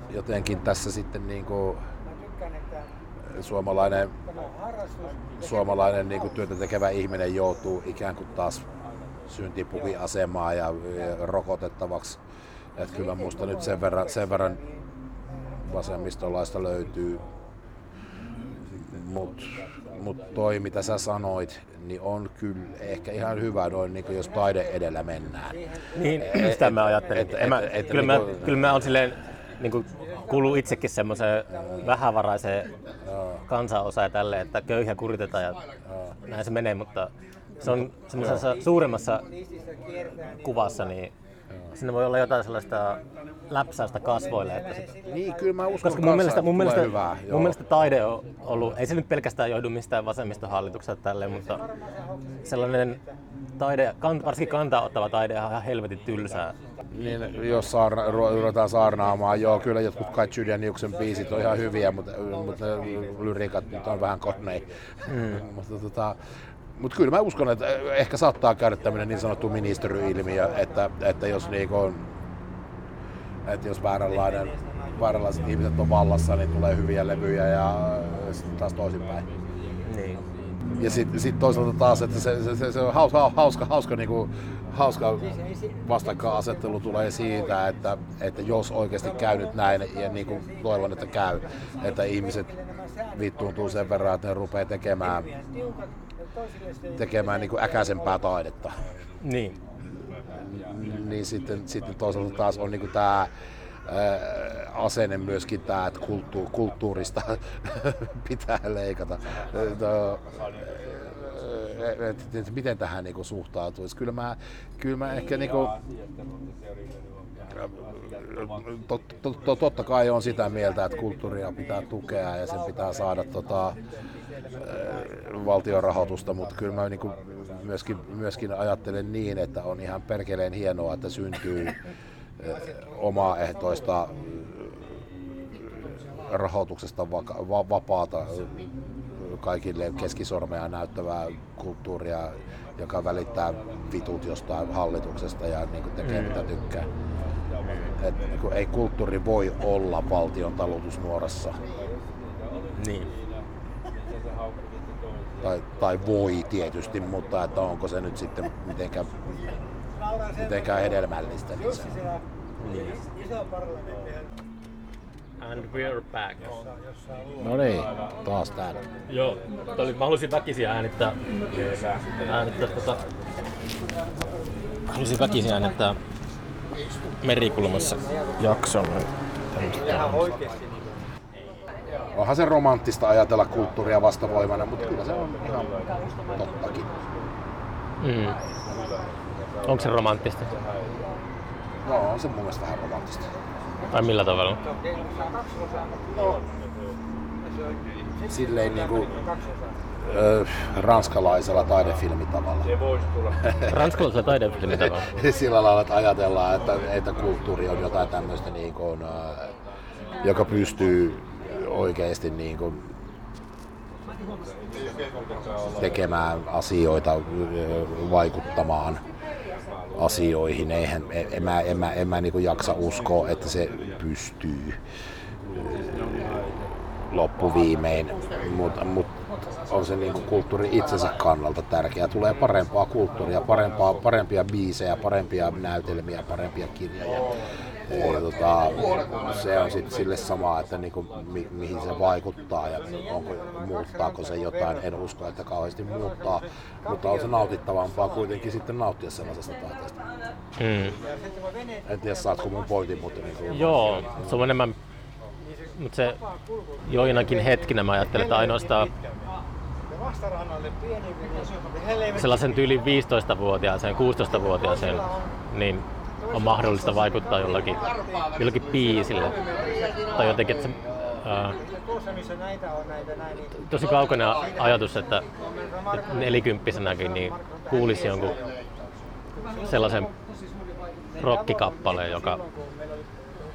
S7: jotenkin tässä sitten niin kuin suomalainen, suomalainen niin kuin työtä tekevä ihminen joutuu ikään kuin taas syntipukiasemaan ja, ja rokotettavaksi. Että kyllä musta nyt sen verran, sen verran vasemmistolaista löytyy. Mutta mut toi mitä sä sanoit, niin on kyllä ehkä ihan hyvä noin, niin jos taide edellä mennään.
S6: Niin, sitä mä ajattelin.
S7: Et-
S6: Et, mä,
S7: et- et
S6: kyllä,
S7: niinku-
S6: mä, kyllä mä on silleen, niin kuin, kuuluu itsekin semmoiseen vähävaraiseen kansanosaan ja tälle, että köyhiä kuritetaan ja näin se menee, mutta se on semmoisessa suuremmassa kuvassa, niin siinä voi olla jotain sellaista läpsäystä kasvoille. Että sit,
S7: Niin, kyllä mä uskon
S6: koska mun mielestä, mun, mielestä,
S7: hyvää. joo.
S6: mun mielestä taide on ollut, ei se nyt pelkästään johdu mistään vasemmistohallituksesta tälleen, mutta sellainen taide, varsinkin kantaa ottava taide on ihan helvetin tylsää.
S7: Niin, jos saarna, ru- ruvetaan saarnaamaan, joo, kyllä jotkut kai Julianiuksen biisit on ihan hyviä, mutta, mutta lyriikat nyt on vähän konei. Mm. [LAUGHS] mutta tota, mutta kyllä mä uskon, että ehkä saattaa käydä tämmöinen niin sanottu ministeriilmiö, että, että jos niinku on, että jos vääränlainen, vääränlaiset ihmiset on vallassa, niin tulee hyviä levyjä ja sitten taas toisinpäin.
S6: Niin.
S7: Ja sitten sit toisaalta taas, että se, se, se, se on hauska, hauska, hauska, niinku, hauska vastakkainasettelu tulee siitä, että, että jos oikeasti käy nyt näin, ja niin kuin toivon, että käy, että ihmiset vittuuntuu sen verran, että ne rupeaa tekemään, tekemään niin kuin äkäisempää taidetta.
S6: Niin.
S7: Niin sitten, sitten toisaalta taas on niin tämä asenne myöskin tämä, että kulttu, kulttuurista [LAUGHS] pitää leikata. No, et, et, miten tähän niinku suhtautuisi? Kyllä mä, kyllä mä ehkä niinku, tot, tot, tot, totta kai on sitä mieltä, että kulttuuria pitää tukea ja sen pitää saada tota, valtion rahoitusta, mutta kyllä mä niinku myöskin, myöskin ajattelen niin, että on ihan perkeleen hienoa, että syntyy omaehtoista rahoituksesta vaka- va- vapaata kaikille keskisormea näyttävää kulttuuria, joka välittää vitut jostain hallituksesta ja niin kuin tekee mm. mitä tykkää. Et, niin kuin, ei kulttuuri voi olla valtion talutusnuorassa.
S6: Niin.
S7: Tai, tai voi tietysti, mutta että onko se nyt sitten mitenkään, mitenkään hedelmällistä. Niin se,
S6: niin. And we're back.
S7: no niin, taas täällä.
S6: Joo, oli, mä halusin väkisin äänittää, äänittää tota, halusin väkisin äänittää merikulmassa jakson.
S7: Onhan se romanttista ajatella kulttuuria vastavoimana, mutta kyllä se on ihan tottakin.
S6: Mm. Onko se romanttista?
S7: No on se mun mielestä vähän romanttista.
S6: Tai millä tavalla?
S7: Silleen niinku ö, ranskalaisella taidefilmitavalla. [LAUGHS]
S6: Ranskalaisella taidefilmin tavalla. [LAUGHS]
S7: Sillä lailla, että ajatellaan, että, että kulttuuri on jotain tämmöistä, niin kuin, joka pystyy oikeasti niin kuin, tekemään asioita, vaikuttamaan asioihin. Eihän, en, en mä, en mä, en mä niin jaksa uskoa, että se pystyy loppuviimein, mutta mut on se niinku kulttuuri itsensä kannalta tärkeää. Tulee parempaa kulttuuria, parempaa, parempia biisejä, parempia näytelmiä, parempia kirjoja. Ja tota, se on sitten sille sama, että niinku, mi, mihin se vaikuttaa ja onko, muuttaako se jotain. En usko, että kauheasti muuttaa, mutta on se nautittavampaa kuitenkin sitten nauttia sellaisesta taiteesta.
S6: Mm.
S7: En tiedä, saatko mun pointin, mutta niinku,
S6: Joo, se on enemmän, mutta se joinakin hetkinä mä ajattelen, että ainoastaan sellaisen tyyli 15-vuotiaaseen, 16-vuotiaaseen, niin on mahdollista vaikuttaa jollakin, jollakin biisille. Tai jotenkin, että se, ää, tosi kaukainen ajatus, että, että nelikymppisenäkin niin kuulisi jonkun sellaisen rockikappaleen, joka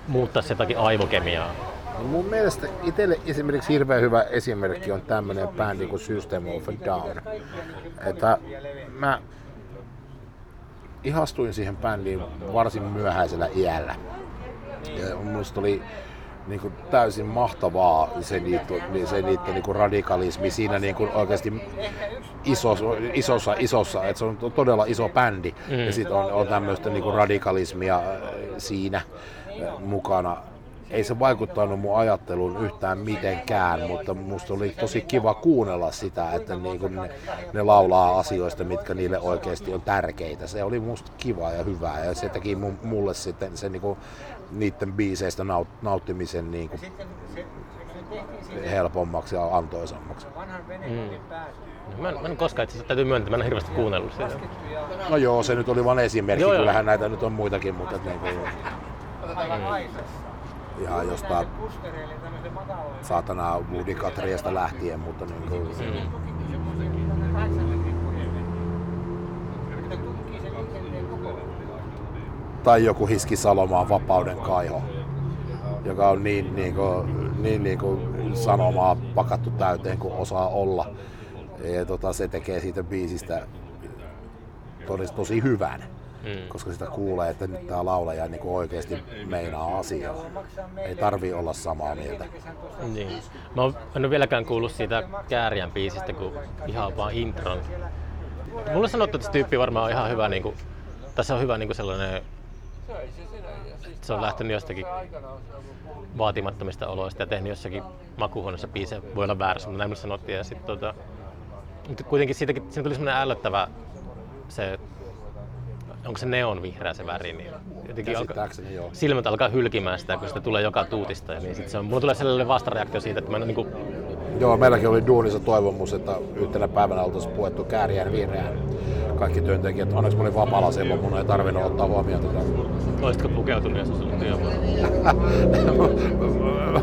S6: muuttaisi jotakin aivokemiaa.
S7: No mun mielestä itselle esimerkiksi hirveän hyvä esimerkki on tämmönen bändi kuin System of a Down. Että mä ihastuin siihen bändiin varsin myöhäisellä iällä. Ja musta oli niin kuin täysin mahtavaa se niiden, se niiden niin radikalismi siinä niin kuin oikeasti isossa, isossa, isossa, että se on todella iso bändi mm. ja sitten on, on tämmöistä niin kuin radikalismia äh, siinä äh, mukana. Ei se vaikuttanut mun ajatteluun yhtään mitenkään, mutta musta oli tosi kiva kuunnella sitä, että niin kuin ne, ne laulaa asioista, mitkä niille oikeasti on tärkeitä. Se oli musta kiva ja hyvää ja se teki mulle sitten se niin kuin niiden biiseistä naut, nauttimisen niin kuin helpommaksi ja antoisammaksi.
S6: Mm. Mä en, mä en koskaan itse asiassa täytyy myöntää, mä en hirveästi kuunnellut sitä.
S7: No joo, se nyt oli vain esimerkki, joo, kyllähän joo. näitä nyt on muitakin, mutta niin kuin, mm. Ihan jostain saatana Woody Katriasta lähtien, mutta niin kuin, tai joku Hiski Salomaan Vapauden kaiho, joka on niin, niin, kuin, niin, niin kuin sanomaa pakattu täyteen kuin osaa olla. Ja tota, se tekee siitä biisistä tosi, tosi hyvän, mm. koska sitä kuulee, että nyt tämä laulaja niin kuin oikeasti meinaa asiaa. Ei tarvii olla samaa mieltä.
S6: Niin. Mä en ole vieläkään kuullut siitä Kääriän biisistä, kun ihan vaan intron. Mulle sanottu, että se tyyppi varmaan on ihan hyvä, niin kuin, tässä on hyvä niin kuin sellainen se on lähtenyt jostakin vaatimattomista oloista ja tehnyt jossakin makuuhuoneessa biisejä. Voi olla väärässä, mutta näin mulle sanottiin. Ja sit, tota, mutta kuitenkin siitäkin, siinä tuli semmoinen ällöttävä se, onko se neon vihreä se väri, niin jotenkin alka,
S7: joo.
S6: silmät alkaa hylkimään sitä, kun sitä tulee joka tuutista. Ja niin sit se on, mulla tulee sellainen vastareaktio siitä, että mä en niin kuin...
S7: Joo, meilläkin oli duunissa toivomus, että yhtenä päivänä oltaisiin puettu kääriään vihreään kaikki työntekijät. Onneksi mä olin vapaalla silloin, mun ei tarvinnut ottaa huomioon tätä.
S6: Olisitko pukeutunut, jos olisi työvuoro?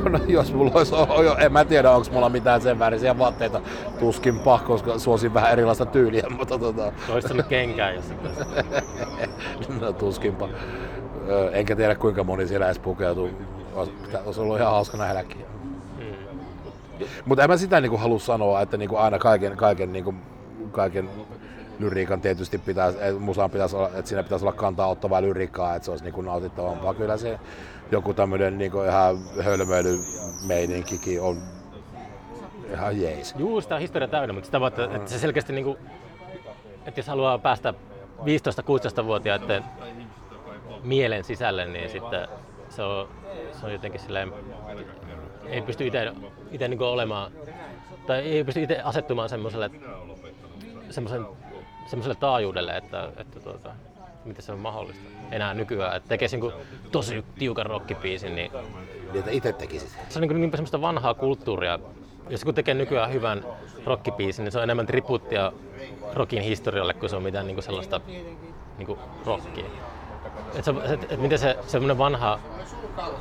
S7: no, jos mulla olisi, en mä tiedä, onko mulla mitään sen värisiä vaatteita. Tuskinpa, koska suosin vähän erilaista tyyliä, mutta tota...
S6: Olisit kenkää jossain [LAUGHS]
S7: No tuskinpa. Enkä tiedä kuinka moni siellä edes pukeutuu. Olisi ollut ihan hauska nähdäkin. Mutta en mä sitä niinku halua sanoa, että niinku aina kaiken, kaiken, niinku, kaiken lyriikan tietysti pitäisi, musaan pitäisi olla, että siinä pitäisi olla kantaa ottavaa lyriikkaa, että se olisi niin kuin nautittavampaa. Kyllä se joku tämmöinen niin kuin ihan hölmöily meininkikin on ihan jees.
S6: Juu, sitä on historia täynnä, mutta sitä että, että se selkeästi niin kuin, että jos haluaa päästä 15-16-vuotiaiden mielen sisälle, niin sitten se on, se on jotenkin silleen, ei pysty itse, niin olemaan, tai ei pysty itse asettumaan semmoiselle semmoiselle taajuudelle, että, että tuota, miten se on mahdollista enää nykyään. Että tekee niin tosi tiukan rockipiisin, niin...
S7: Niin, että itse tekisit.
S6: Se on niin, niin semmoista vanhaa kulttuuria. Jos joku tekee nykyään hyvän rockipiisin, niin se on enemmän tributtia rockin historialle, kuin se on mitään niin sellaista niin rockia. Et se, et, et miten se semmoinen vanha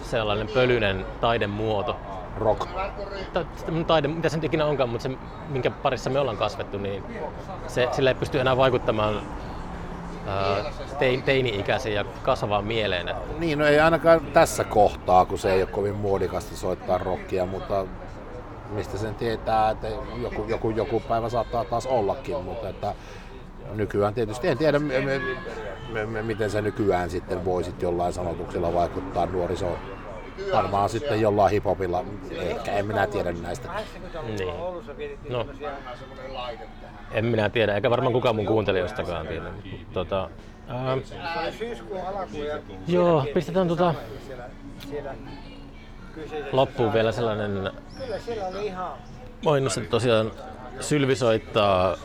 S6: sellainen pölyinen taidemuoto,
S7: rock.
S6: Taide, mitä se nyt ikinä onkaan, mutta se, minkä parissa me ollaan kasvettu, niin se, sillä ei pysty enää vaikuttamaan tein, teini-ikäisiin ja kasvavaan mieleen. Että...
S7: Niin, no ei ainakaan tässä kohtaa, kun se ei ole kovin muodikasta soittaa rockia, mutta mistä sen tietää, että joku, joku, joku päivä saattaa taas ollakin, mutta että nykyään tietysti, en tiedä me, me, me, me, miten se nykyään sitten voi sitten jollain sanotuksella vaikuttaa nuorisoon. Varmaan sitten jollain hiphopilla, ehkä en minä tiedä näistä.
S6: Niin. No. En minä tiedä, eikä varmaan kukaan mun kuuntelijoistakaan tiedä. Tota, ää, joo, pistetään tota, loppuun vielä sellainen mainos, että tosiaan Sylvi soittaa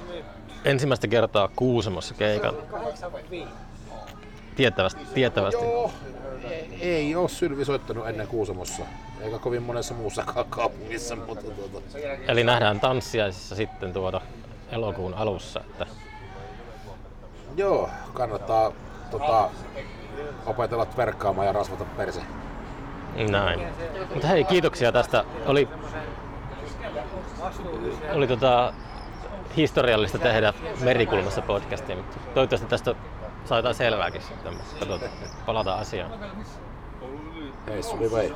S6: ensimmäistä kertaa Kuusamossa keikan. Tiettävästi, tiettävästi.
S7: Joo, ei ole Sylvi soittanut ennen Kuusamossa, eikä kovin monessa muussakaan kaupungissa, mutta tuota,
S6: Eli nähdään tanssiaisissa sitten tuoda elokuun alussa. Että
S7: joo, kannattaa tota, opetella verkkaamaan ja rasvata perse.
S6: näin. Mutta hei, kiitoksia tästä. Oli, oli tota, historiallista tehdä Merikulmassa podcastia, mutta toivottavasti tästä saa jotain selvääkin sitten. Katsotaan, palataan asiaan.
S7: Hei, Suli vei.